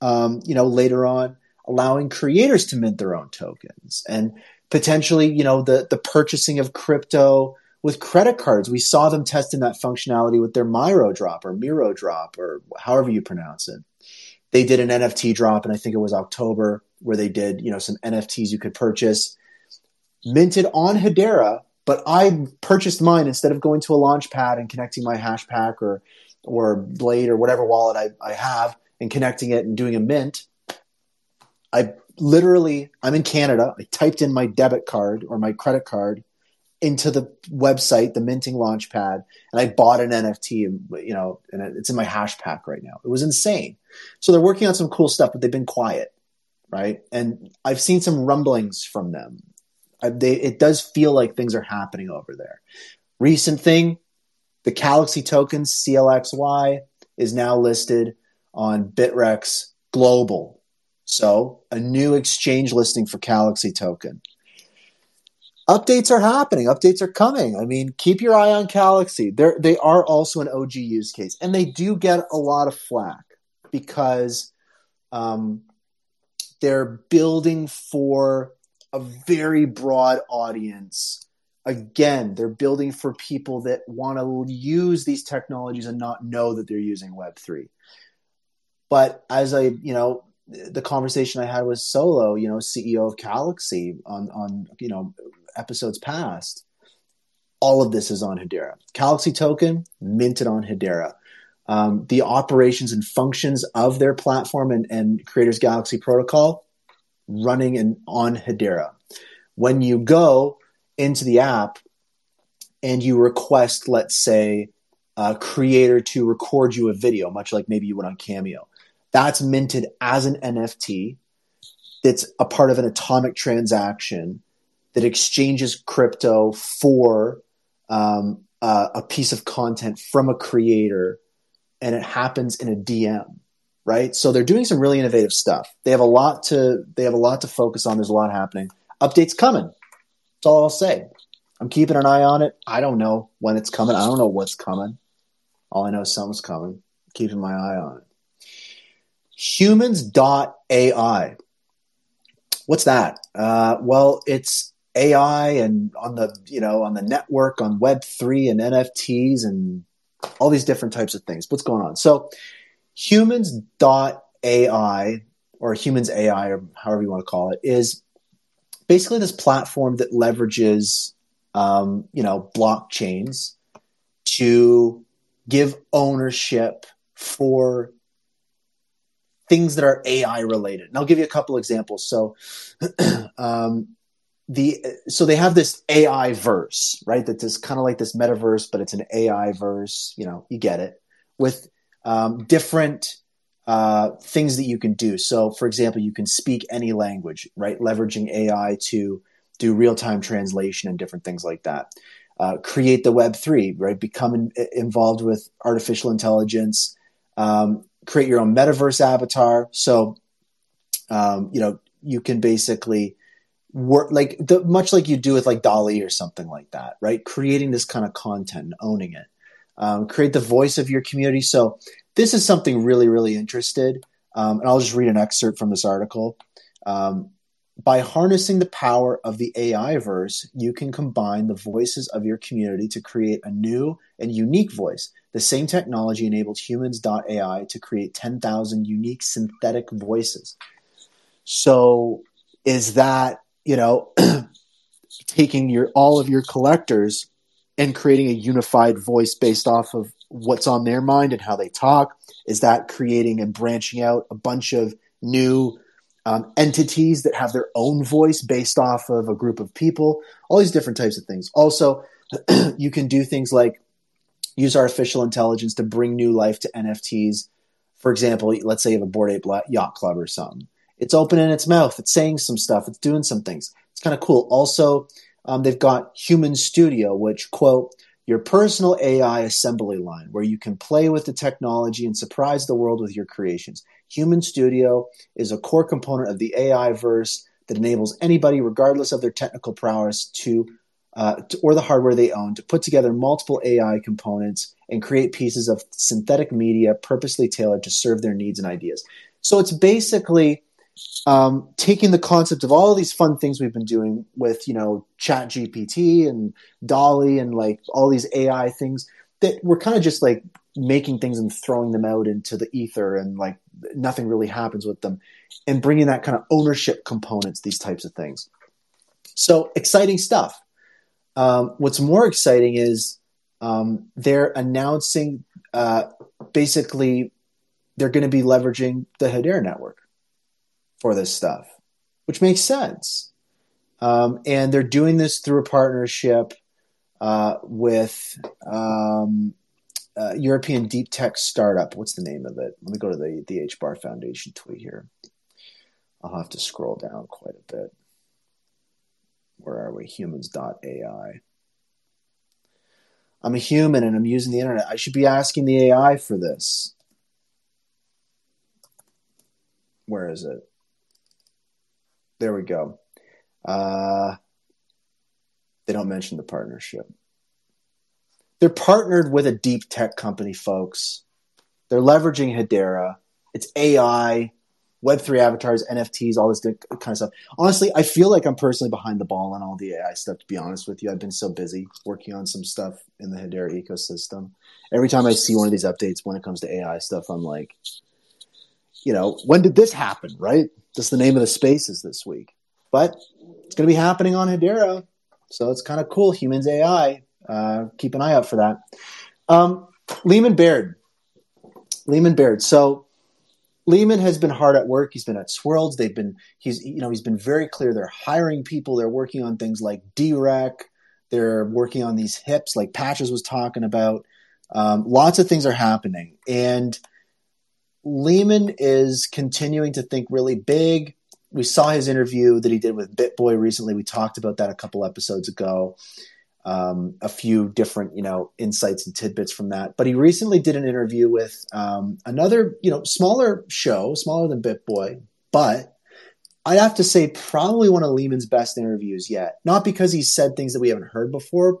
um, you know, later on allowing creators to mint their own tokens and potentially, you know, the the purchasing of crypto with credit cards. We saw them testing that functionality with their Miro drop or Miro drop or however you pronounce it. They did an NFT drop, and I think it was October, where they did, you know, some NFTs you could purchase, minted on Hedera. But I purchased mine instead of going to a launch pad and connecting my Hashpack or or Blade or whatever wallet I, I have and connecting it and doing a mint. I literally, I'm in Canada. I typed in my debit card or my credit card into the website, the minting launchpad, and I bought an NFT, you know, and it's in my hash pack right now. It was insane. So they're working on some cool stuff, but they've been quiet, right? And I've seen some rumblings from them. They, it does feel like things are happening over there. Recent thing, the Calaxy token CLXY is now listed on Bittrex Global. So a new exchange listing for Calaxy token updates are happening. Updates are coming. I mean, keep your eye on Calaxy. They're, they are also an OG use case, and they do get a lot of flack because um, they're building for a very broad audience. Again, they're building for people that want to use these technologies and not know that they're using Web3. But as I, you know, the conversation I had with Solo, you know, CEO of Calaxy on on you know episodes past, all of this is on Hedera. Calaxy token minted on Hedera. Um, the operations and functions of their platform and, and Creators Calaxy protocol running in, on Hedera. When you go into the app and you request, let's say, a creator to record you a video, much like maybe you would on Cameo, that's minted as an NFT. That's a part of an atomic transaction that exchanges crypto for um, uh, a piece of content from a creator, and it happens in a DM, right? So they're doing some really innovative stuff. They have a lot to they have a lot to focus on. There's a lot happening. Updates coming. That's all I'll say. I'm keeping an eye on it. I don't know when it's coming. I don't know what's coming. All I know is something's coming. Keeping my eye on it. Humans.ai. What's that? Uh, well, it's AI and on the you know on the network on Web three and NFTs and all these different types of things. What's going on? So humans.ai or humans AI or however you want to call it is basically this platform that leverages um, you know blockchains to give ownership for things that are AI related. And I'll give you a couple examples. So um, the so they have this AI verse, right? That is kind of like this metaverse, but it's an AI verse. You know, you get it with um, different uh, things that you can do. So, for example, you can speak any language, right? Leveraging AI to do real time translation and different things like that. Uh, create the Web three, right? Become in, involved with artificial intelligence. Um, create your own metaverse avatar. So, um, you know, you can basically work like the, much like you do with like DALL-E or something like that, right? Creating this kind of content and owning it. Um, create the voice of your community. So this is something really, really interested. Um, and I'll just read an excerpt from this article. Um, by harnessing the power of the AI verse, you can combine the voices of your community to create a new and unique voice. The same technology enabled humans.ai to create 10,000 unique synthetic voices. So, is that you know, taking your all of your collectors and creating a unified voice based off of what's on their mind and how they talk? Is that creating and branching out a bunch of new um, entities that have their own voice based off of a group of people? All these different types of things. Also, you can do things like use artificial intelligence to bring new life to NFTs. For example, let's say you have a Bored Ape Yacht Club or something it's opening its mouth. It's saying some stuff. It's doing some things. It's kind of cool. Also, um, they've got Human Studio, which quote your personal AI assembly line, where you can play with the technology and surprise the world with your creations. Human Studio is a core component of the AI verse that enables anybody, regardless of their technical prowess, to, uh, to or the hardware they own, to put together multiple AI components and create pieces of synthetic media purposely tailored to serve their needs and ideas. So it's basically um, taking the concept of all of these fun things we've been doing with you know chat gpt and DALL-E and like all these ai things that we're kind of just like making things and throwing them out into the ether and like nothing really happens with them and bringing that kind of ownership components these types of things. So exciting stuff. Um, what's more exciting is um, they're announcing uh, basically they're going to be leveraging the hedera network for this stuff, which makes sense. Um, and they're doing this through a partnership uh, with um, uh, European deep tech startup. What's the name of it? Let me go to the the H Bar Foundation tweet here. I'll have to scroll down quite a bit. Where are we? Humans.ai. I'm a human and I'm using the internet. I should be asking the AI for this. Where is it? There we go. Uh, they don't mention the partnership. They're partnered with a deep tech company, folks. They're leveraging Hedera. It's AI, Web3 avatars, NFTs, all this kind of stuff. Honestly, I feel like I'm personally behind the ball on all the AI stuff, to be honest with you. I've been so busy working on some stuff in the Hedera ecosystem. Every time I see one of these updates when it comes to AI stuff, I'm like, you know, when did this happen, right? That's the name of the spaces this week. But it's going to be happening on Hedera. So it's kind of cool. Humans AI. Uh, keep an eye out for that. Um, Leemon Baird. Leemon Baird. So Leemon has been hard at work. He's been at Swirlds. They've been he's you know he's been very clear. They're hiring people. They're working on things like DREC. They're working on these hips, like Patches was talking about. Um, lots of things are happening, and Leemon is continuing to think really big. We saw his interview that he did with BitBoy recently. We talked about that a couple episodes ago um, a few different you know insights and tidbits from that. But he recently did an interview with um, another you know smaller show, smaller than BitBoy, but I'd have to say probably one of Leemon's best interviews yet. Not because he said things that we haven't heard before,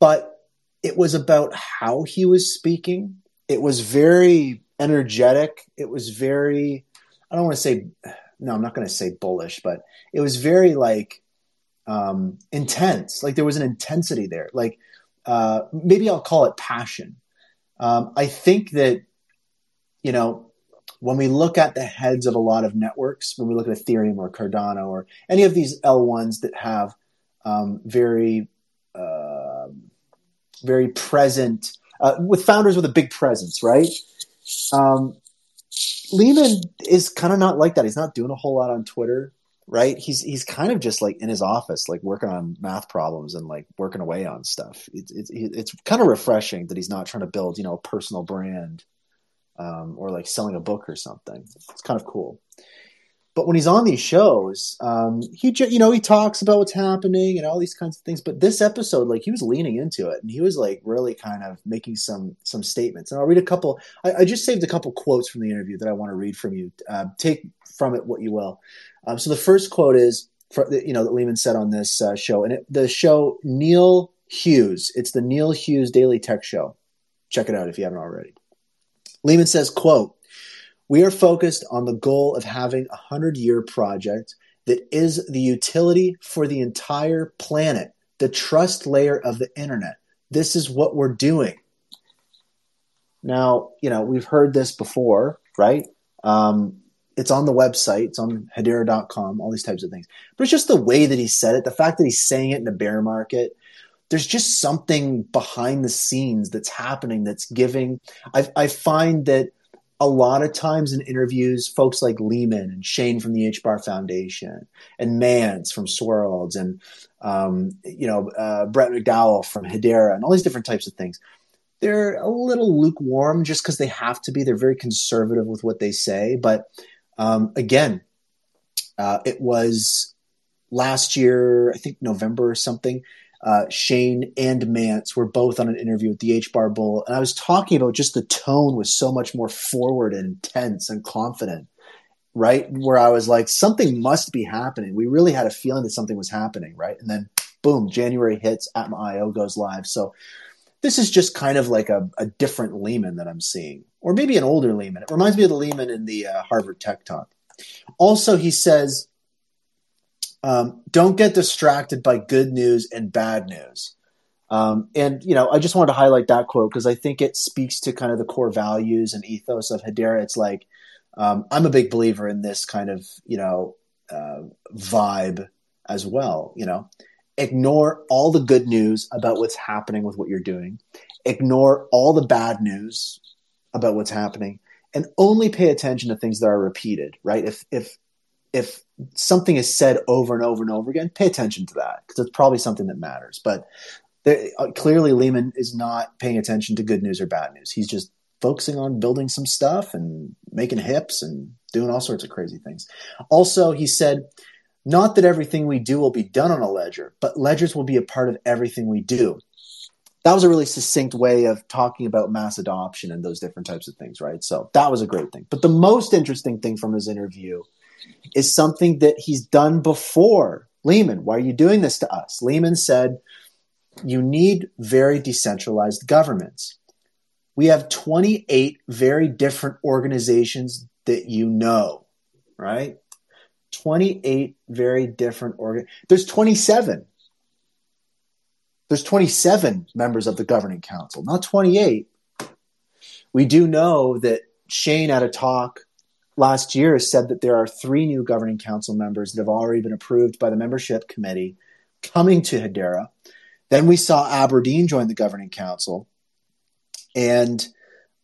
but it was about how he was speaking. It was very energetic. It was very I don't want to say no, I'm not going to say bullish, but it was very like um, intense. Like there was an intensity there. Like uh, maybe I'll call it passion. Um, I think that you know when we look at the heads of a lot of networks, when we look at Ethereum or Cardano or any of these L1s that have um, very uh, very present uh, with founders with a big presence, right? Um, Leemon is kind of not like that. He's not doing a whole lot on Twitter right? He's he's kind of just like in his office, like working on math problems and like working away on stuff. It's it's, it's kind of refreshing that he's not trying to build you know a personal brand um, or like selling a book or something. It's kind of cool. But when he's on these shows, um, he you know he talks about what's happening and all these kinds of things. But this episode, like he was leaning into it and he was like really kind of making some some statements. And I'll read a couple. I, I just saved a couple quotes from the interview that I want to read from you. Uh, take from it what you will. Um, so the first quote is, for, you know, that Leemon said on this uh, show, and it, the show Neil Hughes. It's the Neil Hughes Daily Tech Show. Check it out if you haven't already. Leemon says, "quote We are focused on the goal of having a hundred-year project that is the utility for the entire planet, the trust layer of the internet. This is what we're doing." Now, you know, we've heard this before, right? Um, it's on the website, it's on hedera.com, all these types of things. But it's just the way that he said it, the fact that he's saying it in a bear market. There's just something behind the scenes that's happening that's giving. I, I find that a lot of times in interviews, folks like Leemon and Shayne from the HBAR Foundation and Mance from Swirlds and um, you know uh, Brett McDowell from Hedera and all these different types of things, they're a little lukewarm just because they have to be. They're very conservative with what they say, but um, again, uh, it was last year, I think November or something. Uh, Shayne and Mance were both on an interview with the H Bar Bull, and I was talking about just the tone was so much more forward and intense and confident, right? Where I was like, something must be happening. We really had a feeling that something was happening, right? And then, boom, January hits, Atma.io goes live. So this is just kind of like a, a different Leemon that I'm seeing or maybe an older Leemon. It reminds me of the Leemon in the uh, Harvard Tech Talk. Also, he says, um, don't get distracted by good news and bad news. Um, and, you know, I just wanted to highlight that quote because I think it speaks to kind of the core values and ethos of Hedera. It's like, um, I'm a big believer in this kind of, you know, uh, vibe as well. You know, ignore all the good news about what's happening with what you're doing, ignore all the bad news about what's happening and only pay attention to things that are repeated, right? If if if something is said over and over and over again, pay attention to that because it's probably something that matters. But there, uh, clearly, Leemon is not paying attention to good news or bad news. He's just focusing on building some stuff and making hips and doing all sorts of crazy things. Also, he said, not that everything we do will be done on a ledger, but ledgers will be a part of everything we do. That was a really succinct way of talking about mass adoption and those different types of things, right? So that was a great thing. But the most interesting thing from his interview is something that he's done before. Leemon, why are you doing this to us? Leemon said, You need very decentralized governments. We have 28 very different organizations that you know, right? 28 very different organ. There's 27. There's 27 members of the governing council, not 28. We do know that Shayne had a talk last year said that there are three new governing council members that have already been approved by the membership committee coming to Hedera. Then we saw Aberdeen join the governing council. And,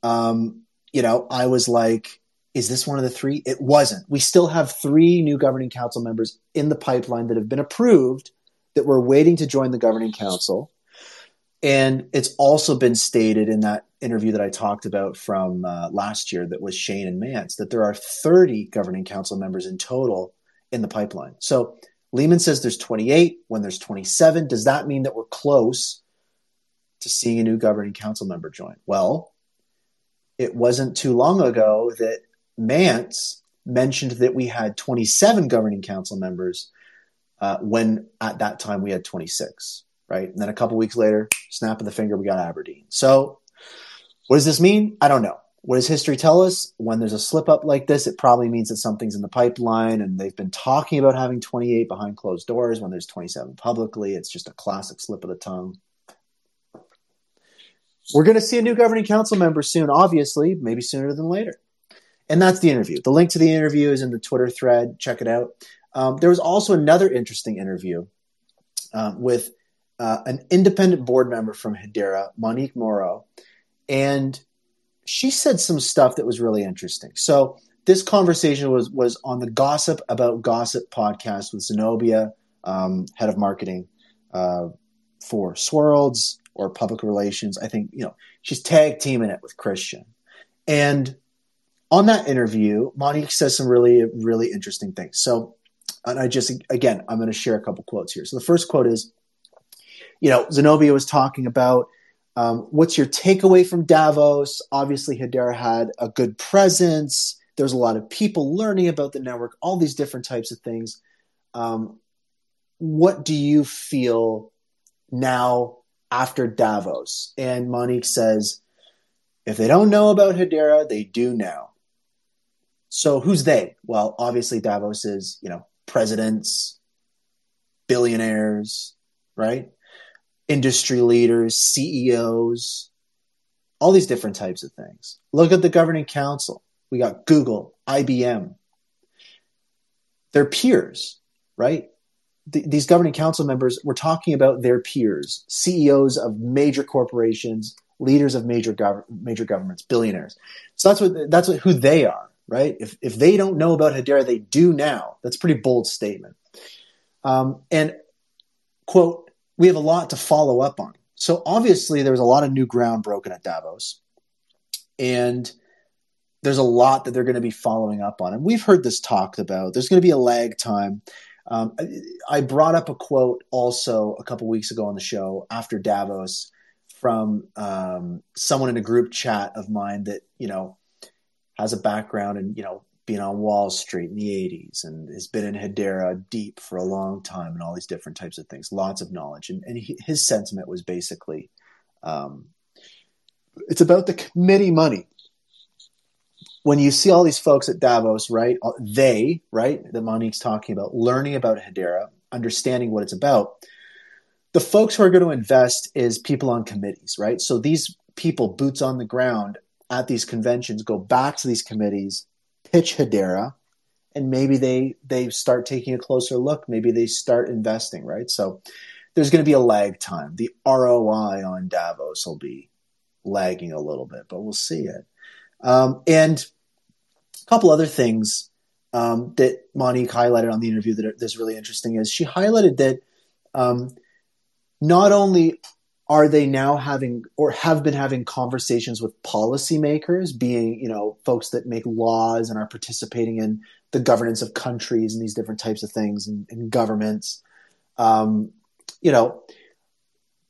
um, you know, I was like, is this one of the three? It wasn't. We still have three new governing council members in the pipeline that have been approved that we're waiting to join the governing council. And it's also been stated in that interview that I talked about from uh, last year that was Shayne and Mance that there are 30 governing council members in total in the pipeline. So Leemon says there's 28 when there's 27. Does that mean that we're close to seeing a new governing council member join? Well, it wasn't too long ago that Mance mentioned that we had 27 governing council members uh, when at that time we had 26, right? And then a couple weeks later, snap of the finger, we got Aberdeen. So, what does this mean? I don't know. What does history tell us? When there's a slip up like this, it probably means that something's in the pipeline and they've been talking about having 28 behind closed doors when there's 27 publicly. It's just a classic slip of the tongue. We're going to see a new governing council member soon, obviously, maybe sooner than later. And that's the interview. The link to the interview is in the Twitter thread. Check it out. Um, there was also another interesting interview uh, with uh, an independent board member from Hedera, Monique Moreau, and she said some stuff that was really interesting. So this conversation was was on the Gossip About Gossip podcast with Zenobia, um, head of marketing uh, for Swirlds or public relations. I think you know she's tag teaming it with Christian, and on that interview, Monique says some really, really interesting things. So, and I just, again, I'm going to share a couple quotes here. So the first quote is, you know, Zenobia was talking about um, what's your takeaway from Davos? Obviously, Hedera had a good presence. There's a lot of people learning about the network, all these different types of things. Um, what do you feel now after Davos? And Monique says, if they don't know about Hedera, they do now. So who's they? Well, obviously Davos is, you know, presidents, billionaires, right? Industry leaders, CEOs, all these different types of things. Look at the governing council. We got Google, IBM. They're peers, right? Th- these governing council members, we're talking about their peers, CEOs of major corporations, leaders of major gov- major governments, billionaires. So that's what that's what, who they are right? If, if they don't know about Hedera, they do now. That's a pretty bold statement. Um, and, quote, we have a lot to follow up on. So obviously, there was a lot of new ground broken at Davos. And there's a lot that they're going to be following up on. And we've heard this talked about. There's going to be a lag time. Um, I brought up a quote also a couple weeks ago on the show after Davos from um, someone in a group chat of mine that, you know, has a background in, you know, being on Wall Street in the 80s and has been in Hedera deep for a long time and all these different types of things, lots of knowledge. And, and he, his sentiment was basically um, it's about the committee money. When you see all these folks at Davos, right, uh, they, right, that Monique's talking about, learning about Hedera, understanding what it's about, the folks who are going to invest is people on committees, right? So these people, boots on the ground, at these conventions go back to these committees, pitch Hedera, and maybe they they start taking a closer look. Maybe they start investing, right? So there's going to be a lag time. The ROI on Davos will be lagging a little bit, but we'll see it. Um, and a couple other things um, that Monique highlighted on the interview that's really interesting is she highlighted that um, not only are they now having or have been having conversations with policymakers, being you know folks that make laws and are participating in the governance of countries and these different types of things and, and governments. Um, you know,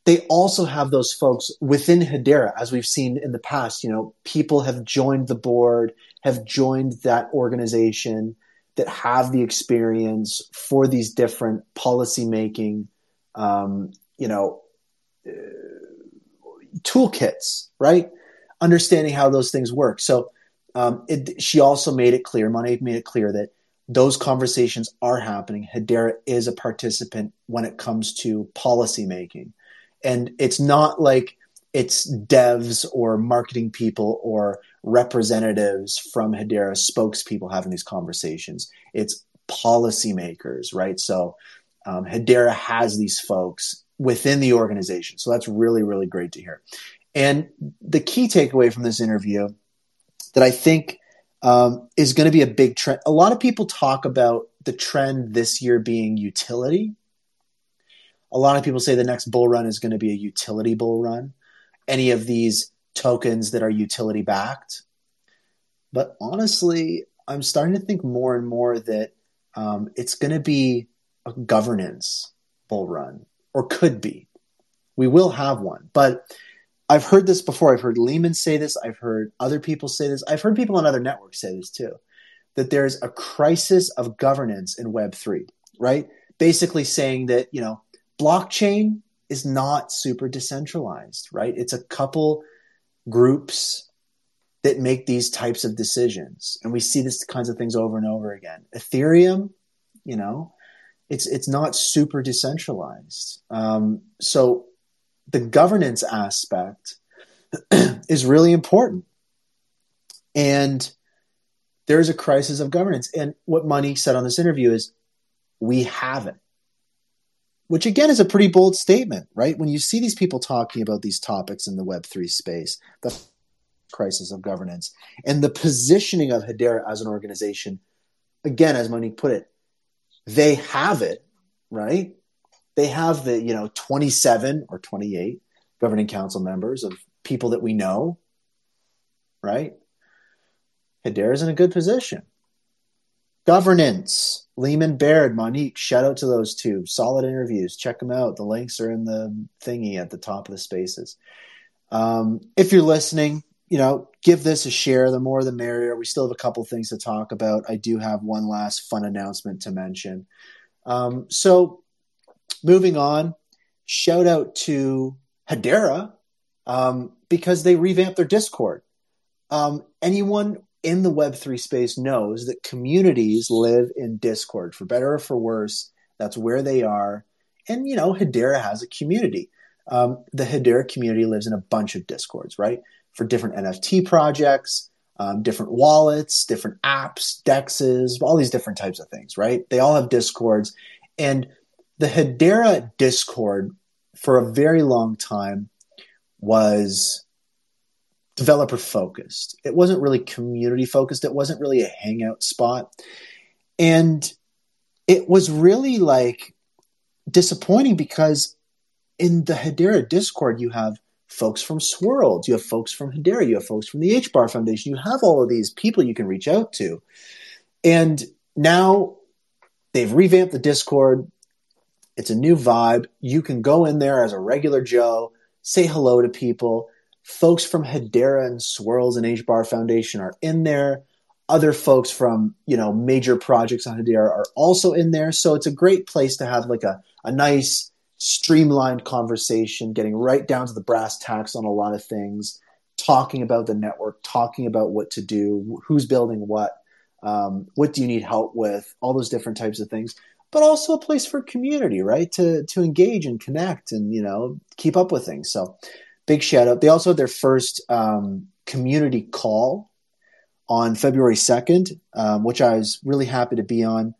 they also have those folks within Hedera, as we've seen in the past. You know, people have joined the board, have joined that organization that have the experience for these different policy making, um, you know, toolkits, right? Understanding how those things work. So um, it, she also made it clear, Monet made it clear that those conversations are happening. Hedera is a participant when it comes to policy making and it's not like it's devs or marketing people or representatives from Hedera spokespeople having these conversations. It's policymakers, right? So um, Hedera has these folks within the organization. So that's really, really great to hear. And the key takeaway from this interview that I think um, is going to be a big trend. A lot of people talk about the trend this year being utility a lot of people say the next bull run is going to be a utility bull run. Any of these tokens that are utility backed. But honestly, I'm starting to think more and more that um, it's going to be a governance bull run, or could be. We will have one. But I've heard this before. I've heard Leemon say this. I've heard other people say this. I've heard people on other networks say this too that there's a crisis of governance in Web3, right? Basically saying that, you know, blockchain is not super decentralized, right? It's a couple groups that make these types of decisions. And we see these kinds of things over and over again. Ethereum, you know, it's it's not super decentralized. Um, so the governance aspect is really important. And there's a crisis of governance. And what Monique said on this interview is we have it which again is a pretty bold statement, right? When you see these people talking about these topics in the Web3 space, the crisis of governance, and the positioning of Hedera as an organization, again, as Monique put it, they have it, right? They have the, you know, 27 or 28 governing council members of people that we know, right? Hedera is in a good position. Governance. Leemon Baird, Monique, shout out to those two. Solid interviews. Check them out. The links are in the thingy at the top of the spaces. Um, if you're listening, you know, give this a share. The more the merrier. We still have a couple things to talk about. I do have one last fun announcement to mention. Um, so, moving on, shout out to Hedera um, because they revamped their Discord. Um, anyone in the Web3 space knows that communities live in Discord, for better or for worse. That's where they are. And, you know, Hedera has a community. Um, the Hedera community lives in a bunch of Discords, right? For different NFT projects, um, different wallets, different apps, dexes, all these different types of things, right? They all have Discords. And the Hedera Discord, for a very long time, was developer focused. It wasn't really community focused. It wasn't really a hangout spot. And it was really like disappointing because in the Hedera Discord, you have folks from Swirlds, you have folks from Hedera, you have folks from the HBAR Foundation, you have all of these people you can reach out to. And now they've revamped the Discord. It's a new vibe. You can go in there as a regular Joe, say hello to people folks from Hedera and Swirlds and HBAR Foundation are in there. Other folks from you know major projects on Hedera are also in there. So it's a great place to have like a, a nice streamlined conversation, getting right down to the brass tacks on a lot of things, talking about the network, talking about what to do, who's building what, um, what do you need help with, all those different types of things. But also a place for community, right? To to engage and connect and you know keep up with things. So big shout out. They also had their first um, community call on February 2nd, um, which I was really happy to be on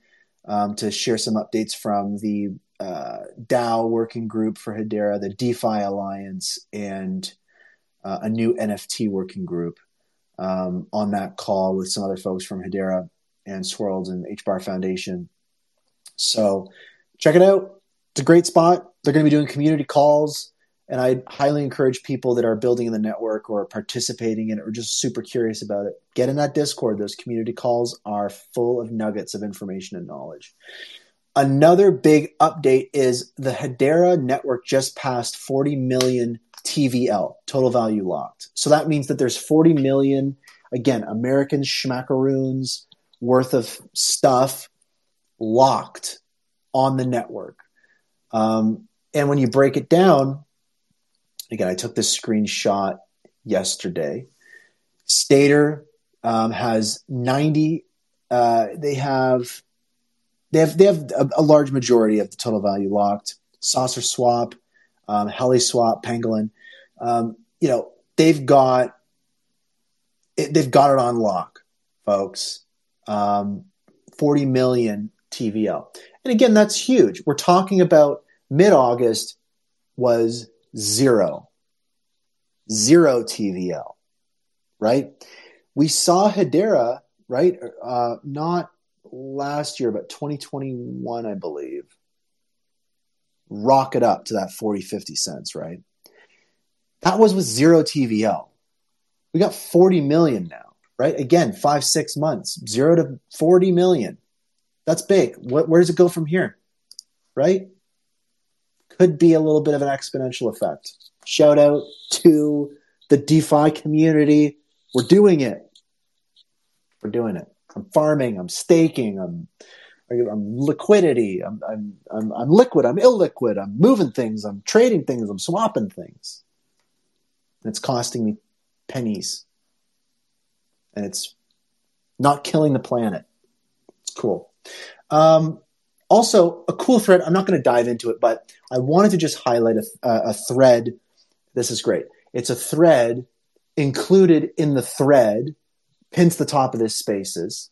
um, to share some updates from the uh, DAO working group for Hedera, the DeFi Alliance, and uh, a new NFT working group. um, on that call with some other folks from Hedera and Swirlds and HBAR Foundation. So check it out. It's a great spot. They're going to be doing community calls. And I highly encourage people that are building in the network or participating in it or just super curious about it. Get in that Discord. Those community calls are full of nuggets of information and knowledge. Another big update is the Hedera network just passed 40 million TVL, total value locked. So that means that there's 40 million, again, American schmackaroons worth of stuff locked on the network. Um, and when you break it down, again, I took this screenshot yesterday. Stader um, has 90, uh, they have they have they have a, a, large majority of the total value locked. SaucerSwap, um, HeliSwap, Pangolin, um, you know they've got it, they've got it on lock, folks. Um, Forty million TVL, and again that's huge. We're talking about mid August was zero, zero TVL, right? We saw Hedera, right? Uh, not last year, but 2021, I believe, rocket up to that 40, 50 cents, right? That was with zero TVL. We got 40 million now, right? Again, five, six months, zero to 40 million. That's big. Where does it go from here? Right? Could be a little bit of an exponential effect. Shout out to the DeFi community. We're doing it. We're doing it. I'm farming, I'm staking, I'm I'm liquidity, I'm, I'm, I'm, I'm liquid, I'm illiquid, I'm moving things, I'm trading things, I'm swapping things. And it's costing me pennies. And it's not killing the planet. It's cool. Um, also, a cool thread. I'm not going to dive into it, but I wanted to just highlight a, a thread. This is great. It's a thread included in the thread Pins the top of this spaces.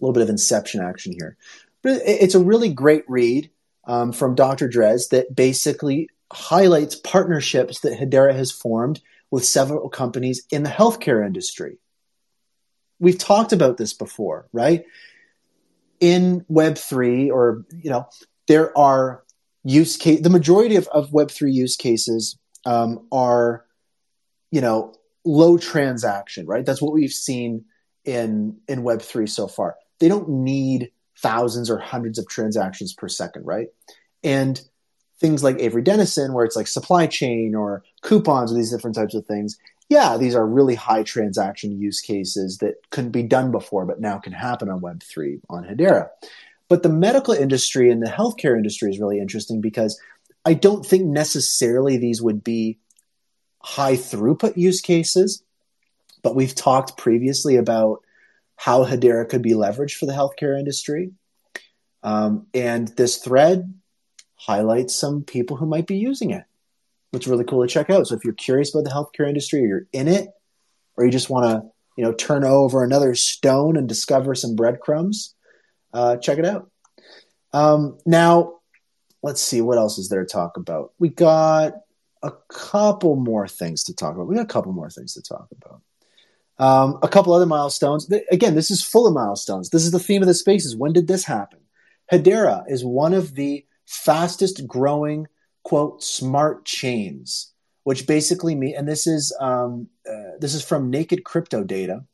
A little bit of inception action here. But it's a really great read um, from Dr. Drez that basically highlights partnerships that Hedera has formed with several companies in the healthcare industry. We've talked about this before, right? In Web3, or, you know, there are use case, the majority of, of Web3 use cases um, are, you know, low transaction, right? That's what we've seen in in Web three so far. They don't need thousands or hundreds of transactions per second, right? And things like Avery Dennison, where it's like supply chain or coupons or these different types of things. Yeah, these are really high transaction use cases that couldn't be done before, but now can happen on Web3 on Hedera. But the medical industry and the healthcare industry is really interesting because I don't think necessarily these would be high throughput use cases, but we've talked previously about how Hedera could be leveraged for the healthcare industry. Um, and this thread highlights some people who might be using it, is really cool to check out. So if you're curious about the healthcare industry or you're in it, or you just want to, you know, turn over another stone and discover some breadcrumbs, uh, check it out. Um, now, let's see what else is there to talk about. We got a couple more things to talk about. We got a couple more things to talk about. Um, a couple other milestones. Again, this is full of milestones. This is the theme of the spaces. When did this happen? Hedera is one of the fastest growing, quote, smart chains, which basically mean, and this is um, uh, this is from Naked Crypto Data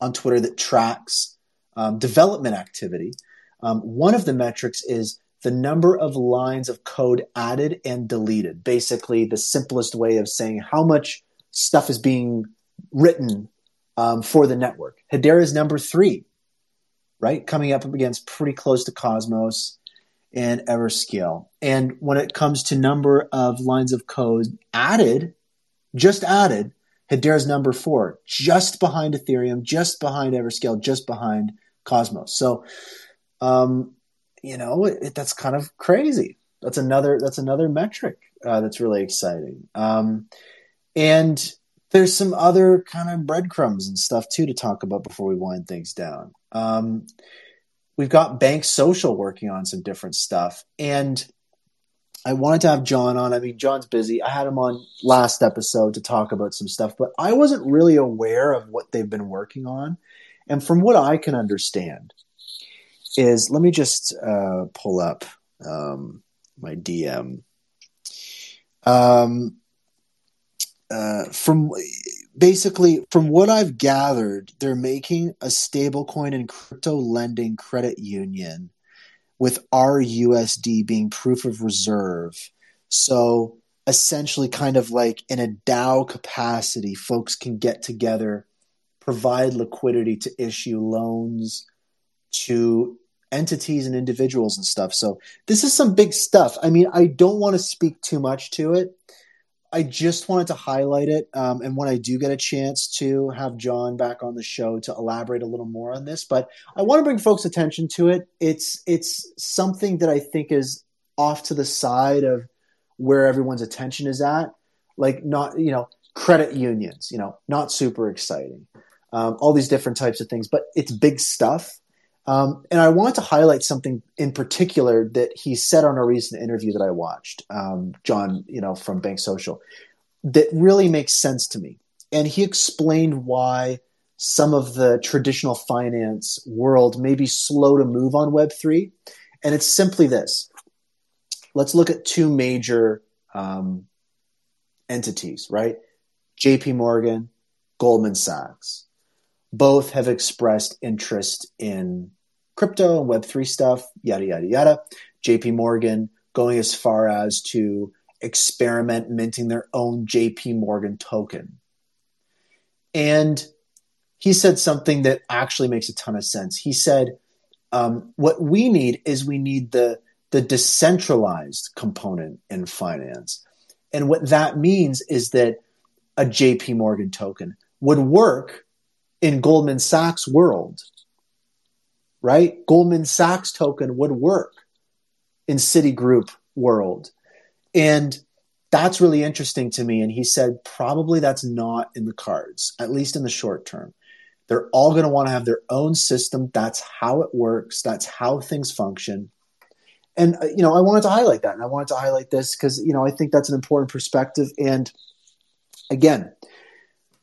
on Twitter that tracks um, development activity. Um, one of the metrics is the number of lines of code added and deleted. Basically, the simplest way of saying how much stuff is being written um, for the network. Hedera is number three, right? Coming up against pretty close to Cosmos and Everscale. And when it comes to number of lines of code added, just added, Hedera is number four, just behind Ethereum, just behind Everscale, just behind Cosmos. So, um, you know, it, that's kind of crazy. That's another that's another metric uh, that's really exciting. Um, and there's some other kind of breadcrumbs and stuff too to talk about before we wind things down. Um, we've got Bank Social working on some different stuff, and I wanted to have John on. I mean, John's busy. I had him on last episode to talk about some stuff, but I wasn't really aware of what they've been working on. And from what I can understand, is let me just uh, pull up um, my DM. Um, uh, from basically from what I've gathered, they're making a stablecoin and crypto lending credit union with RUSD being proof of reserve. So essentially, kind of like in a DAO capacity, folks can get together, provide liquidity to issue loans to entities and individuals and stuff. So this is some big stuff. I mean, I don't want to speak too much to it. I just wanted to highlight it. Um, and when I do get a chance to have John back on the show to elaborate a little more on this, but I want to bring folks' attention to it. It's it's something that I think is off to the side of where everyone's attention is at. Like not you know credit unions, you know, not super exciting. Um, all these different types of things, but it's big stuff. Um, and I want to highlight something in particular that he said on a recent interview that I watched, um, John, you know, from Bank Social, that really makes sense to me. And he explained why some of the traditional finance world may be slow to move on Web3. And it's simply this let's look at two major um, entities, right? JP Morgan, Goldman Sachs both have expressed interest in crypto and Web3 stuff, yada, yada, yada. JP Morgan going as far as to experiment minting their own JP Morgan token. And he said something that actually makes a ton of sense. He said, um, what we need is we need the, the decentralized component in finance. And what that means is that a JP Morgan token would work in Goldman Sachs world, right? Goldman Sachs token would work in Citigroup world. And that's really interesting to me. And he said probably that's not in the cards, at least in the short term. They're all going to want to have their own system. That's how it works. That's how things function. And, uh, you know, I wanted to highlight that. And I wanted to highlight this because, you know, I think that's an important perspective. And again,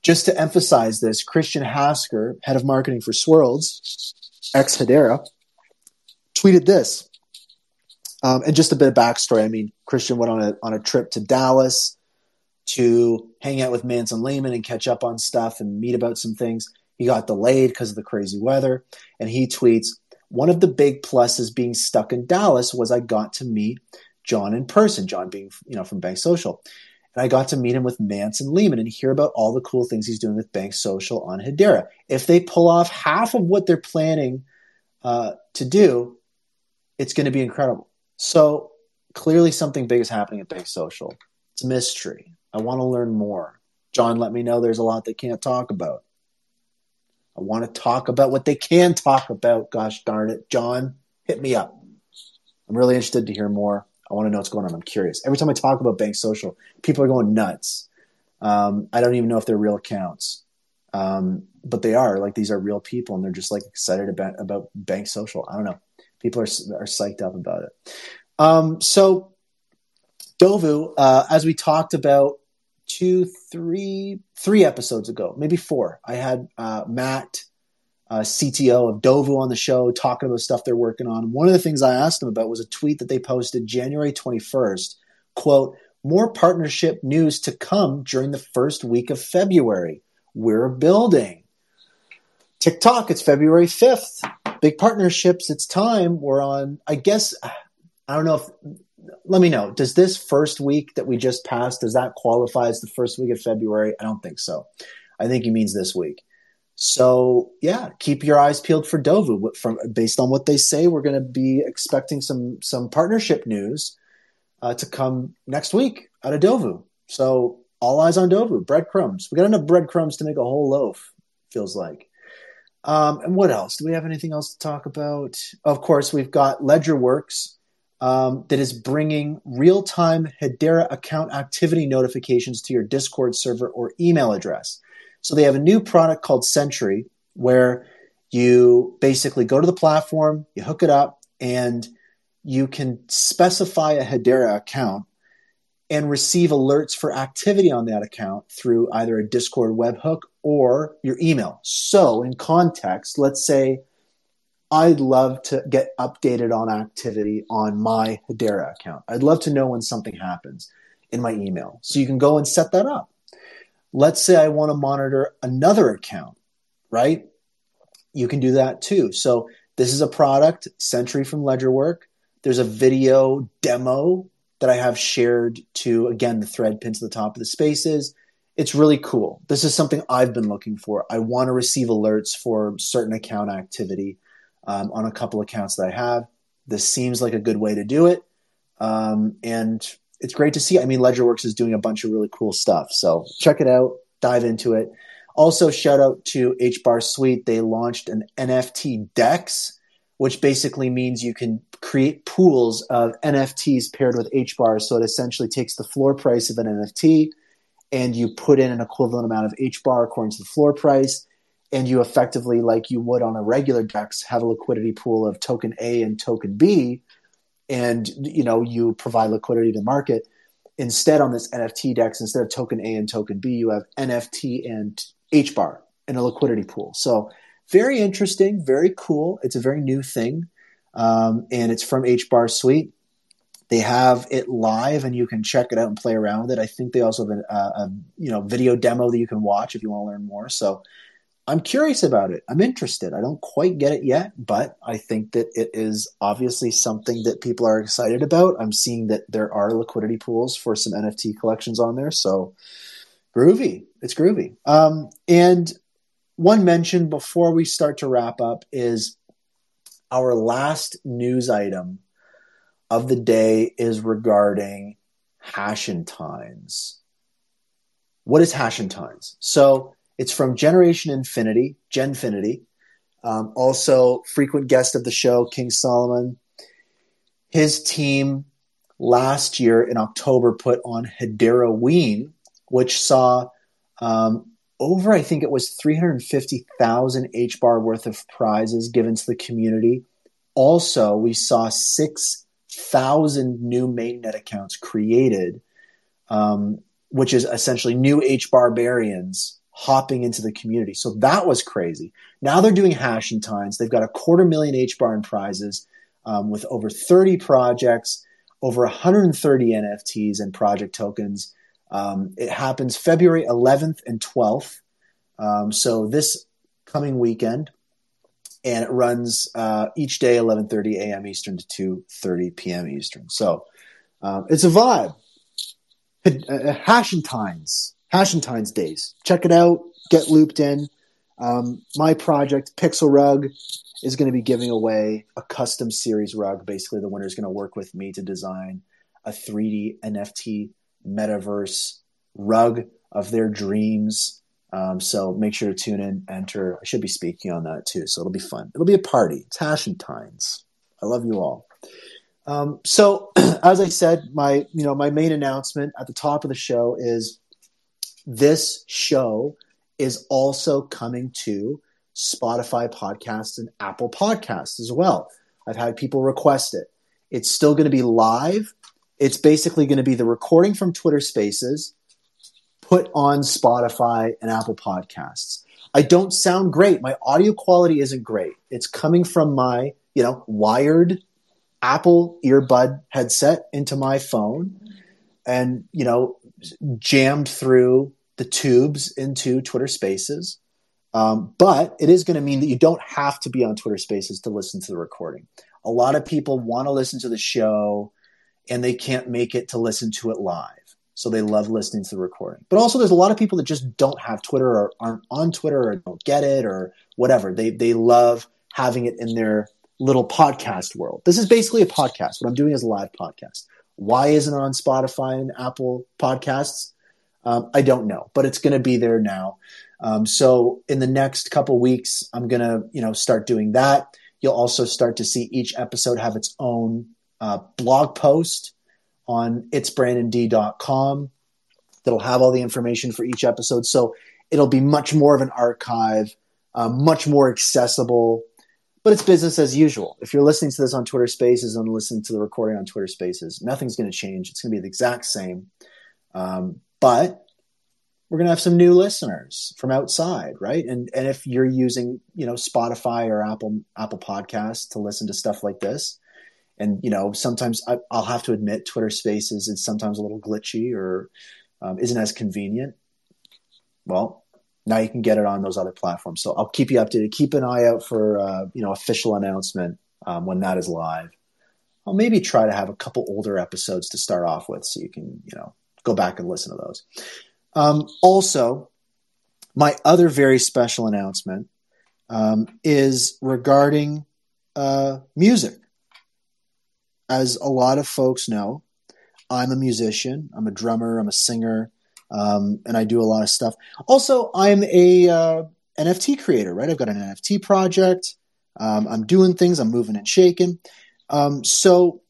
just to emphasize this, Christian Hasker, head of marketing for Swirlds, ex Hedera, tweeted this. Um, and just a bit of backstory. I mean, Christian went on a on a trip to Dallas to hang out with Mance and Leemon and catch up on stuff and meet about some things. He got delayed because of the crazy weather, and he tweets, "One of the big pluses being stuck in Dallas was I got to meet John in person. John being you know from Bank Social." And I got to meet him with Mance and Leemon and hear about all the cool things he's doing with Bank Social on Hedera. If they pull off half of what they're planning uh, to do, it's going to be incredible. So clearly, something big is happening at Bank Social. It's a mystery. I want to learn more. John, let me know there's a lot they can't talk about. I want to talk about what they can talk about. Gosh darn it. John, hit me up. I'm really interested to hear more. I want to know what's going on. I'm curious. Every time I talk about Bank Social, people are going nuts. Um, I don't even know if they're real accounts, um, but they are. Like these are real people, and they're just like excited about about Bank Social. I don't know. People are are psyched up about it. Um, so Dovu, uh, as we talked about two, three, three episodes ago, maybe four, I had uh, Matt uh, CTO of Dovu on the show talking about stuff they're working on. One of the things I asked them about was a tweet that they posted January 21st. Quote, more partnership news to come during the first week of February. We're building. TikTok, it's February 5th. Big partnerships, it's time. We're on, I guess, I don't know if, let me know. Does this first week that we just passed, does that qualify as the first week of February? I don't think so. I think he means this week. So yeah, keep your eyes peeled for Dovu. From based on what they say, we're going to be expecting some some partnership news uh, to come next week out of Dovu. So all eyes on Dovu. Breadcrumbs. We got enough breadcrumbs to make a whole loaf. Feels like. Um, and what else? Do we have anything else to talk about? Of course, we've got LedgerWorks um, that is bringing real time Hedera account activity notifications to your Discord server or email address. So they have a new product called Sentry where you basically go to the platform, you hook it up, and you can specify a Hedera account and receive alerts for activity on that account through either a Discord webhook or your email. So, in context, let's say I'd love to get updated on activity on my Hedera account. I'd love to know when something happens in my email. So, you can go and set that up. Let's say I want to monitor another account, right? You can do that too. So, this is a product, Sentry from Ledgerwork. There's a video demo that I have shared to, again, the thread pin to the top of the spaces. It's really cool. This is something I've been looking for. I want to receive alerts for certain account activity um, on a couple accounts that I have. This seems like a good way to do it. Um, and it's great to see. I mean, Ledgerworks is doing a bunch of really cool stuff. So check it out, dive into it. Also, shout out to HBAR Suite. They launched an NFT DEX which basically means you can create pools of NFTs paired with HBAR. So it essentially takes the floor price of an NFT and you put in an equivalent amount of HBAR according to the floor price. And you effectively, like you would on a regular DEX, have a liquidity pool of token A and token B, and you know you provide liquidity to market. Instead, on this NFT DEX, instead of token A and token B, you have NFT and HBAR in a liquidity pool. So very interesting, very cool. It's a very new thing, um, and it's from HBAR Suite. They have it live, and you can check it out and play around with it. I think they also have a, a you know video demo that you can watch if you want to learn more. So I'm curious about it. I'm interested. I don't quite get it yet, but I think that it is obviously something that people are excited about. I'm seeing that there are liquidity pools for some NFT collections on there. So groovy. It's groovy. Um, and one mention before we start to wrap up is our last news item of the day is regarding Hashentines. What is Hashentines? So it's from Generation Infinity, Genfinity. Um, also, frequent guest of the show, King Solomon. His team last year in October put on Hedera which saw um, over, I think it was 350,000 HBAR worth of prizes given to the community. Also, we saw 6,000 new mainnet accounts created, um, which is essentially new H barbarians hopping into the community. So that was crazy. Now they're doing Hashentines. They've got a quarter million HBAR in prizes um, with over 30 projects, over 130 NFTs and project tokens. Um, it happens February 11th and 12th. Um, so this coming weekend, and it runs uh, each day 11:30 a.m. Eastern to 2:30 p.m. Eastern. So um, it's a vibe. Uh, uh, Hashentines, Hashentines days. Check it out. Get looped in. Um, my project, Pixel Rug, is going to be giving away a custom series rug. Basically, the winner is going to work with me to design a 3D NFT metaverse rug of their dreams. Um, so make sure to tune in, enter. I should be speaking on that too, so it'll be fun. It'll be a party. It's Hashentines. I love you all. Um, so as I said, my you know my main announcement at the top of the show is this show is also coming to Spotify podcasts and Apple podcasts as well. I've had people request it. It's still going to be live it's basically going to be the recording from Twitter Spaces put on Spotify and Apple Podcasts. I don't sound great. My audio quality isn't great. It's coming from my, you know, wired Apple earbud headset into my phone and, you know, jammed through the tubes into Twitter Spaces. Um, but it is going to mean that you don't have to be on Twitter Spaces to listen to the recording. A lot of people want to listen to the show and they can't make it to listen to it live. So they love listening to the recording. But also there's a lot of people that just don't have Twitter or aren't on Twitter or don't get it or whatever. They they love having it in their little podcast world. This is basically a podcast. What I'm doing is a live podcast. Why isn't it on Spotify and Apple podcasts? Um, I don't know, but it's going to be there now. Um, so in the next couple weeks, I'm going to you know start doing that. You'll also start to see each episode have its own uh, blog post on itsbrandond.com that'll have all the information for each episode. So it'll be much more of an archive, uh, much more accessible, but it's business as usual. If you're listening to this on Twitter Spaces and listening to the recording on Twitter Spaces, nothing's going to change. It's going to be the exact same. Um, but we're going to have some new listeners from outside, right? And and if you're using, you know, Spotify or Apple Apple Podcasts to listen to stuff like this, and you know, sometimes I, will have to admit, Twitter Spaces is sometimes a little glitchy or um, isn't as convenient. Well, now you can get it on those other platforms. So I'll keep you updated. Keep an eye out for uh, you know official announcement um, when that is live. I'll maybe try to have a couple older episodes to start off with, so you can you know go back and listen to those. Um, also, my other very special announcement um, is regarding uh, music. As a lot of folks know, I'm a musician. I'm a drummer. I'm a singer, um, and I do a lot of stuff. Also, I'm a uh, NFT creator. Right, I've got an NFT project. Um, I'm doing things. I'm moving and shaking. Um, so,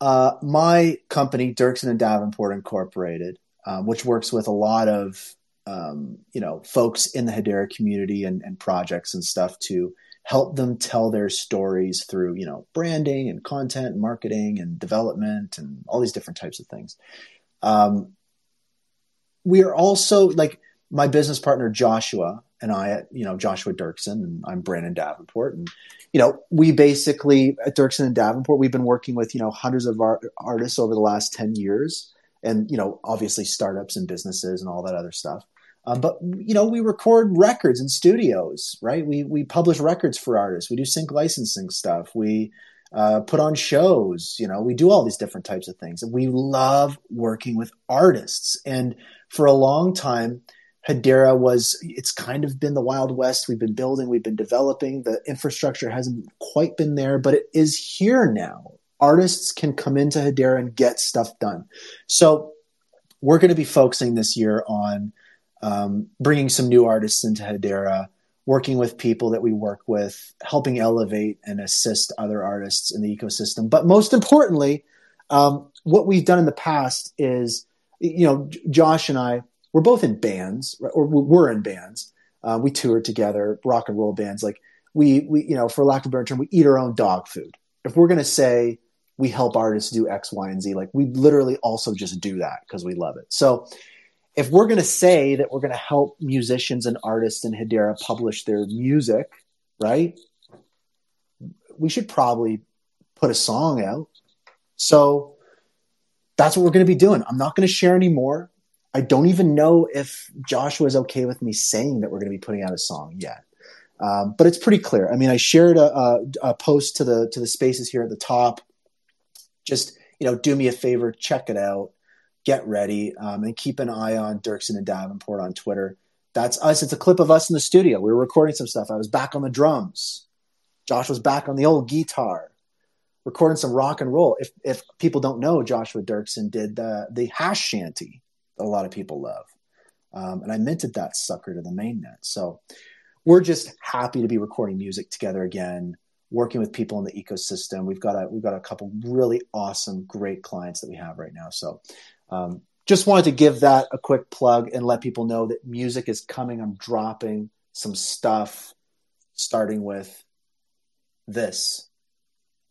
uh, my company, Dirksen and Davenport Incorporated, um, which works with a lot of um, you know folks in the Hedera community and, and projects and stuff to help them tell their stories through you know branding and content marketing and development and all these different types of things. Um, we are also like my business partner Joshua and I, you know, Joshua Dirksen and I'm Brandon Davenport. And, you know, we basically at Dirksen and Davenport, we've been working with, you know, hundreds of art- artists over the last 10 years and you know obviously startups and businesses and all that other stuff. Um, but you know we record records in studios right? We we publish records for artists. We do sync licensing stuff. We uh, put on shows you know we do all these different types of things and we love working with artists and for a long time Hedera was it's kind of been the Wild West. We've been building, we've been developing. The infrastructure hasn't quite been there, but it is here now artists can come into Hedera and get stuff done. So we're going to be focusing this year on um, bringing some new artists into Hedera, working with people that we work with, helping elevate and assist other artists in the ecosystem. But most importantly, um, what we've done in the past is, you know, Josh and I, we're both in bands, or we're in bands. Uh, we tour together, rock and roll bands. Like we, we, you know, for lack of a better term, we eat our own dog food. If we're going to say, we help artists do X, Y, and Z. Like we literally also just do that because we love it. So if we're going to say that we're going to help musicians and artists in Hedera publish their music, right? We should probably put a song out. So that's what we're going to be doing. I'm not going to share any more. I don't even know if Joshua is okay with me saying that we're going to be putting out a song yet. Um, but it's pretty clear. I mean, I shared a, a, a post to the to the spaces here at the top just you know do me a favor, check it out, get ready, um, and keep an eye on Dirksen and Davenport on Twitter. That's us. It's a clip of us in the studio. We were recording some stuff. I was back on the drums. Josh was back on the old guitar, recording some rock and roll. If if people don't know, Joshua Dirksen did the the hash shanty that a lot of people love, um, and I minted that sucker to the mainnet. So we're just happy to be recording music together again working with people in the ecosystem. We've got a we've got a couple really awesome, great clients that we have right now. So um, just wanted to give that a quick plug and let people know that music is coming. I'm dropping some stuff, starting with this.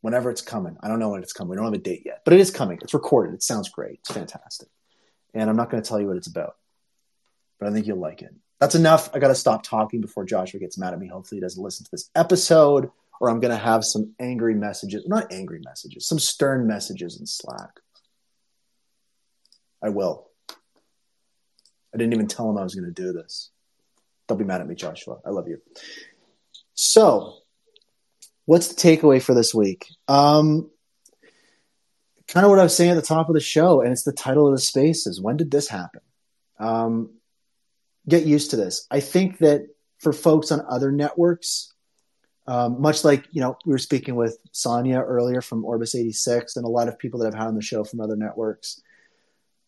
Whenever it's coming, I don't know when it's coming. We don't have a date yet, but it is coming. It's recorded. It sounds great. It's fantastic, and I'm not going to tell you what it's about, but I think you'll like it. That's enough. I got to stop talking before Joshua gets mad at me. Hopefully, he doesn't listen to this episode or I'm going to have some angry messages, not angry messages, some stern messages in Slack. I will. I didn't even tell him I was going to do this. Don't be mad at me, Joshua. I love you. So, what's the takeaway for this week? Um, kind of what I was saying at the top of the show, and it's the title of the spaces. When did this happen? Um, get used to this. I think that for folks on other networks, um, much like you know we were speaking with Sonia earlier from Orbis 86 and a lot of people that I've had on the show from other networks.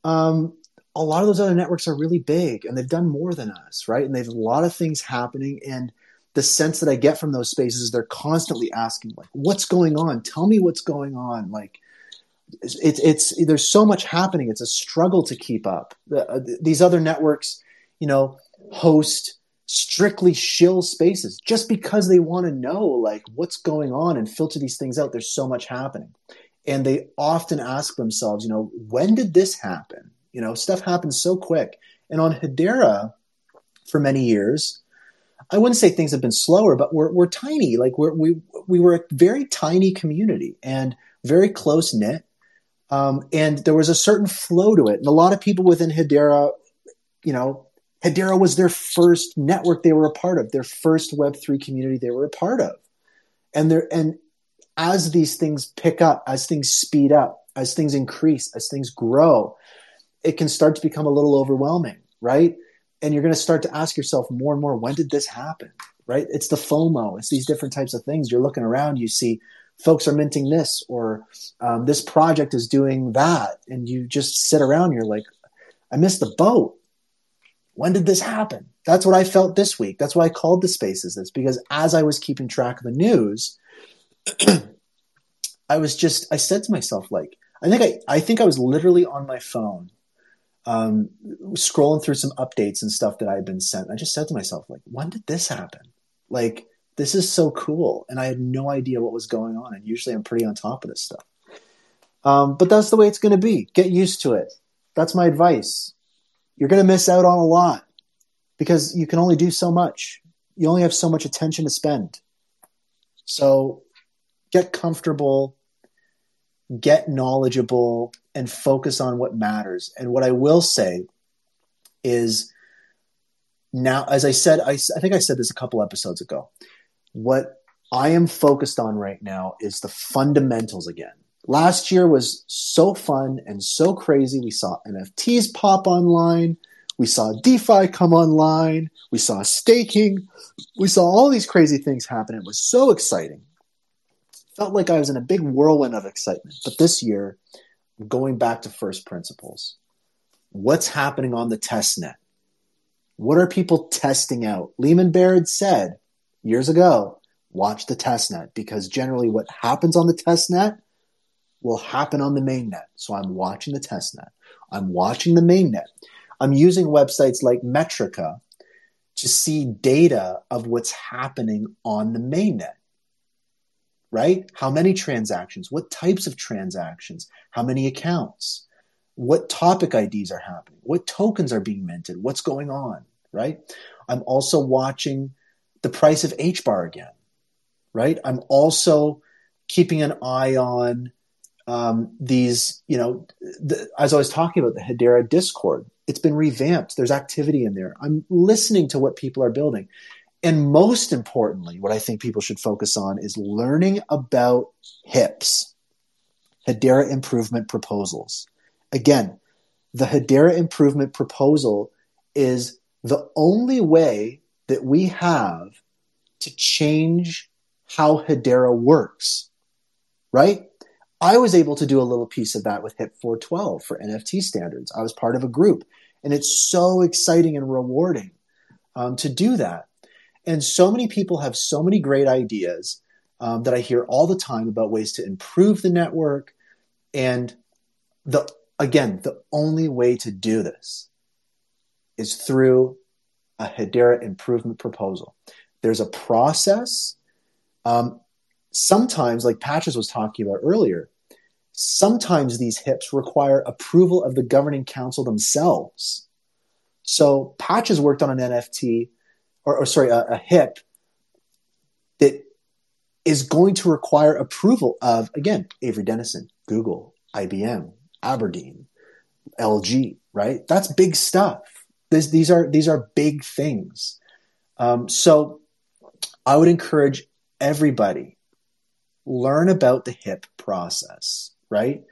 Um, a lot of those other networks are really big and they've done more than us, right? And they've a lot of things happening. And the sense that I get from those spaces is they're constantly asking, like, what's going on? Tell me what's going on. Like, it's, it's, there's so much happening. It's a struggle to keep up. The, uh, these other networks, you know, host strictly shill spaces just because they want to know like what's going on and filter these things out. There's so much happening. And they often ask themselves, you know, when did this happen? You know, stuff happens so quick. And on Hedera, for many years, I wouldn't say things have been slower, but we're, we're tiny. Like we're, we, we were a very tiny community and very close knit. Um, and there was a certain flow to it. And a lot of people within Hedera, you know, Hedera was their first network they were a part of, their first Web3 community they were a part of. And there, and as these things pick up, as things speed up, as things increase, as things grow, it can start to become a little overwhelming, right? And you're going to start to ask yourself more and more, when did this happen? Right? It's the FOMO. It's these different types of things. You're looking around, you see folks are minting this, or um, this project is doing that, and you just sit around. You're like, I missed the boat. When did this happen? That's what I felt this week. That's why I called the spaces this because as I was keeping track of the news, I was just I said to myself like I think I I think I was literally on my phone um, scrolling through some updates and stuff that I had been sent. I just said to myself like when did this happen? Like this is so cool and I had no idea what was going on and usually I'm pretty on top of this stuff. Um, but that's the way it's going to be. Get used to it. That's my advice. You're going to miss out on a lot because you can only do so much. You only have so much attention to spend. So get comfortable, get knowledgeable, and focus on what matters. And what I will say is now, as I said, I, I think I said this a couple episodes ago. What I am focused on right now is the fundamentals again. Last year was so fun and so crazy. We saw NFTs pop online. We saw DeFi come online. We saw staking. We saw all these crazy things happen. It was so exciting felt like I was in a big whirlwind of excitement. But this year, going back to first principles. What's happening on the test net? What are people testing out? Leemon Baird said years ago, watch the test net because generally what happens on the test net will happen on the main net. So I'm watching the test net. I'm watching the main net. I'm using websites like Metrika to see data of what's happening on the main net right? How many transactions? What types of transactions? How many accounts? What topic IDs are happening? What tokens are being minted? What's going on, right? I'm also watching the price of HBAR again, right? I'm also keeping an eye on um, these, you know, the, as I was talking about the Hedera Discord, it's been revamped. There's activity in there. I'm listening to what people are building. And most importantly, what I think people should focus on is learning about HIPs, Hedera Improvement Proposals. Again, the Hedera Improvement Proposal is the only way that we have to change how Hedera works, right? I was able to do a little piece of that with HIP 412 for NFT standards. I was part of a group, and it's so exciting and rewarding um, to do that. And so many people have so many great ideas um, that I hear all the time about ways to improve the network. And the again, the only way to do this is through a Hedera improvement proposal. There's a process. Um, sometimes, like Patches was talking about earlier, sometimes these HIPs require approval of the governing council themselves. So Patches worked on an NFT or, or sorry, a, a HIP that is going to require approval of, again, Avery Dennison, Google, IBM, Aberdeen, LG, right? That's big stuff. This, these are these are big things. Um, so I would encourage everybody learn about the HIP process, right?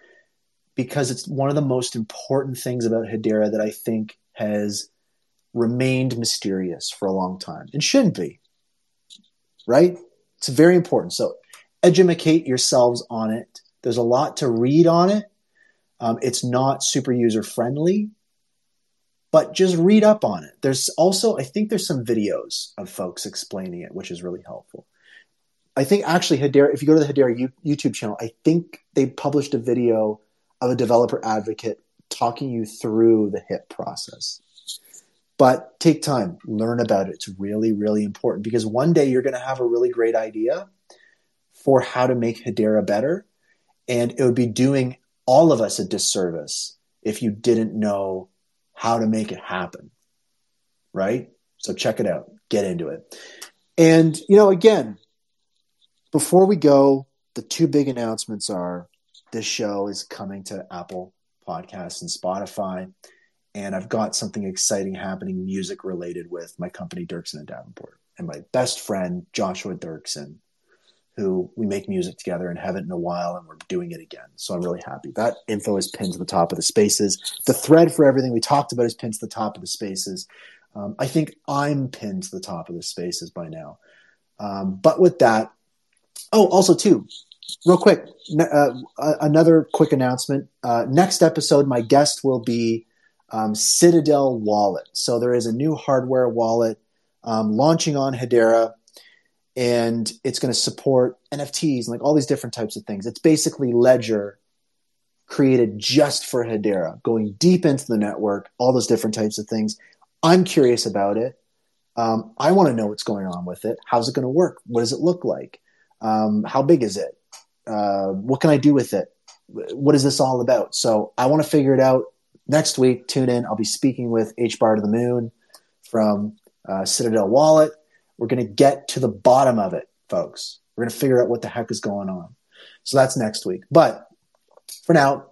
Because it's one of the most important things about Hedera that I think has remained mysterious for a long time and shouldn't be. Right? It's very important. So educate yourselves on it. There's a lot to read on it. Um, it's not super user friendly, but just read up on it. There's also, I think there's some videos of folks explaining it, which is really helpful. I think actually Hedera, if you go to the Hedera YouTube channel, I think they published a video of a developer advocate talking you through the HIP process. But take time, learn about it. It's really, really important because one day you're going to have a really great idea for how to make Hedera better. And it would be doing all of us a disservice if you didn't know how to make it happen. Right? So check it out, get into it. And, you know, again, before we go, the two big announcements are this show is coming to Apple Podcasts and Spotify. And I've got something exciting happening music related with my company, Dirksen and Davenport, and my best friend, Joshua Dirksen, who we make music together and haven't in a while, and we're doing it again. So I'm really happy. That info is pinned to the top of the spaces. The thread for everything we talked about is pinned to the top of the spaces. Um, I think I'm pinned to the top of the spaces by now. Um, but with that, oh, also too, real quick, uh, another quick announcement. Uh, next episode, my guest will be um, Citadel Wallet. So there is a new hardware wallet um, launching on Hedera, and it's going to support NFTs and like all these different types of things. It's basically Ledger created just for Hedera, going deep into the network, all those different types of things. I'm curious about it. Um, I want to know what's going on with it. How's it going to work? What does it look like? Um, how big is it? Uh, what can I do with it? What is this all about? So I want to figure it out. Next week, tune in. I'll be speaking with H Bar to the Moon from uh, Citadel Wallet. We're going to get to the bottom of it, folks. We're going to figure out what the heck is going on. So that's next week. But for now,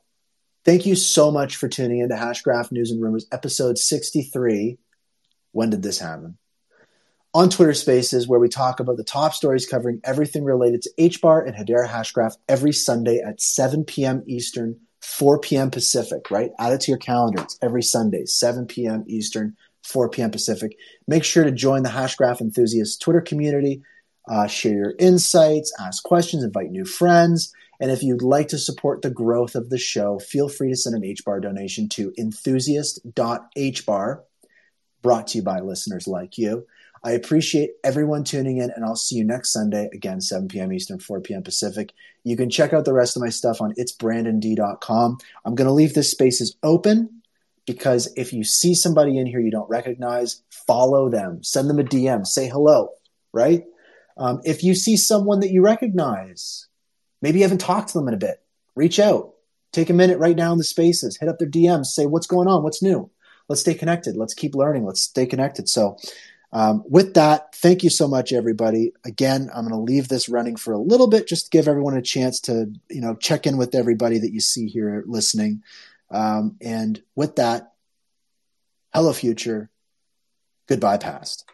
thank you so much for tuning in to Hashgraph News and Rumors, episode 63. When did this happen? on Twitter Spaces, where we talk about the top stories covering everything related to HBAR and Hedera Hashgraph every Sunday at 7 p.m. Eastern, 4 p.m. Pacific, right? Add it to your calendar. It's every Sunday, 7 p.m. Eastern, 4 p.m. Pacific. Make sure to join the Hashgraph enthusiast Twitter community, uh, share your insights, ask questions, invite new friends. And if you'd like to support the growth of the show, feel free to send an HBAR donation to enthusiast.hbar, brought to you by listeners like you. I appreciate everyone tuning in, and I'll see you next Sunday, again, 7 p.m. Eastern, 4 p.m. Pacific. You can check out the rest of my stuff on itsbrandond.com. I'm going to leave this spaces open because if you see somebody in here you don't recognize, follow them, send them a DM, say hello, right? Um, if you see someone that you recognize, maybe you haven't talked to them in a bit, reach out. Take a minute right now in the spaces, hit up their DMs, say what's going on, what's new. Let's stay connected. Let's keep learning. Let's stay connected. So, um, with that, thank you so much, everybody. Again, I'm going to leave this running for a little bit just to give everyone a chance to, you know, check in with everybody that you see here listening. Um, and with that, hello, future. Goodbye, past.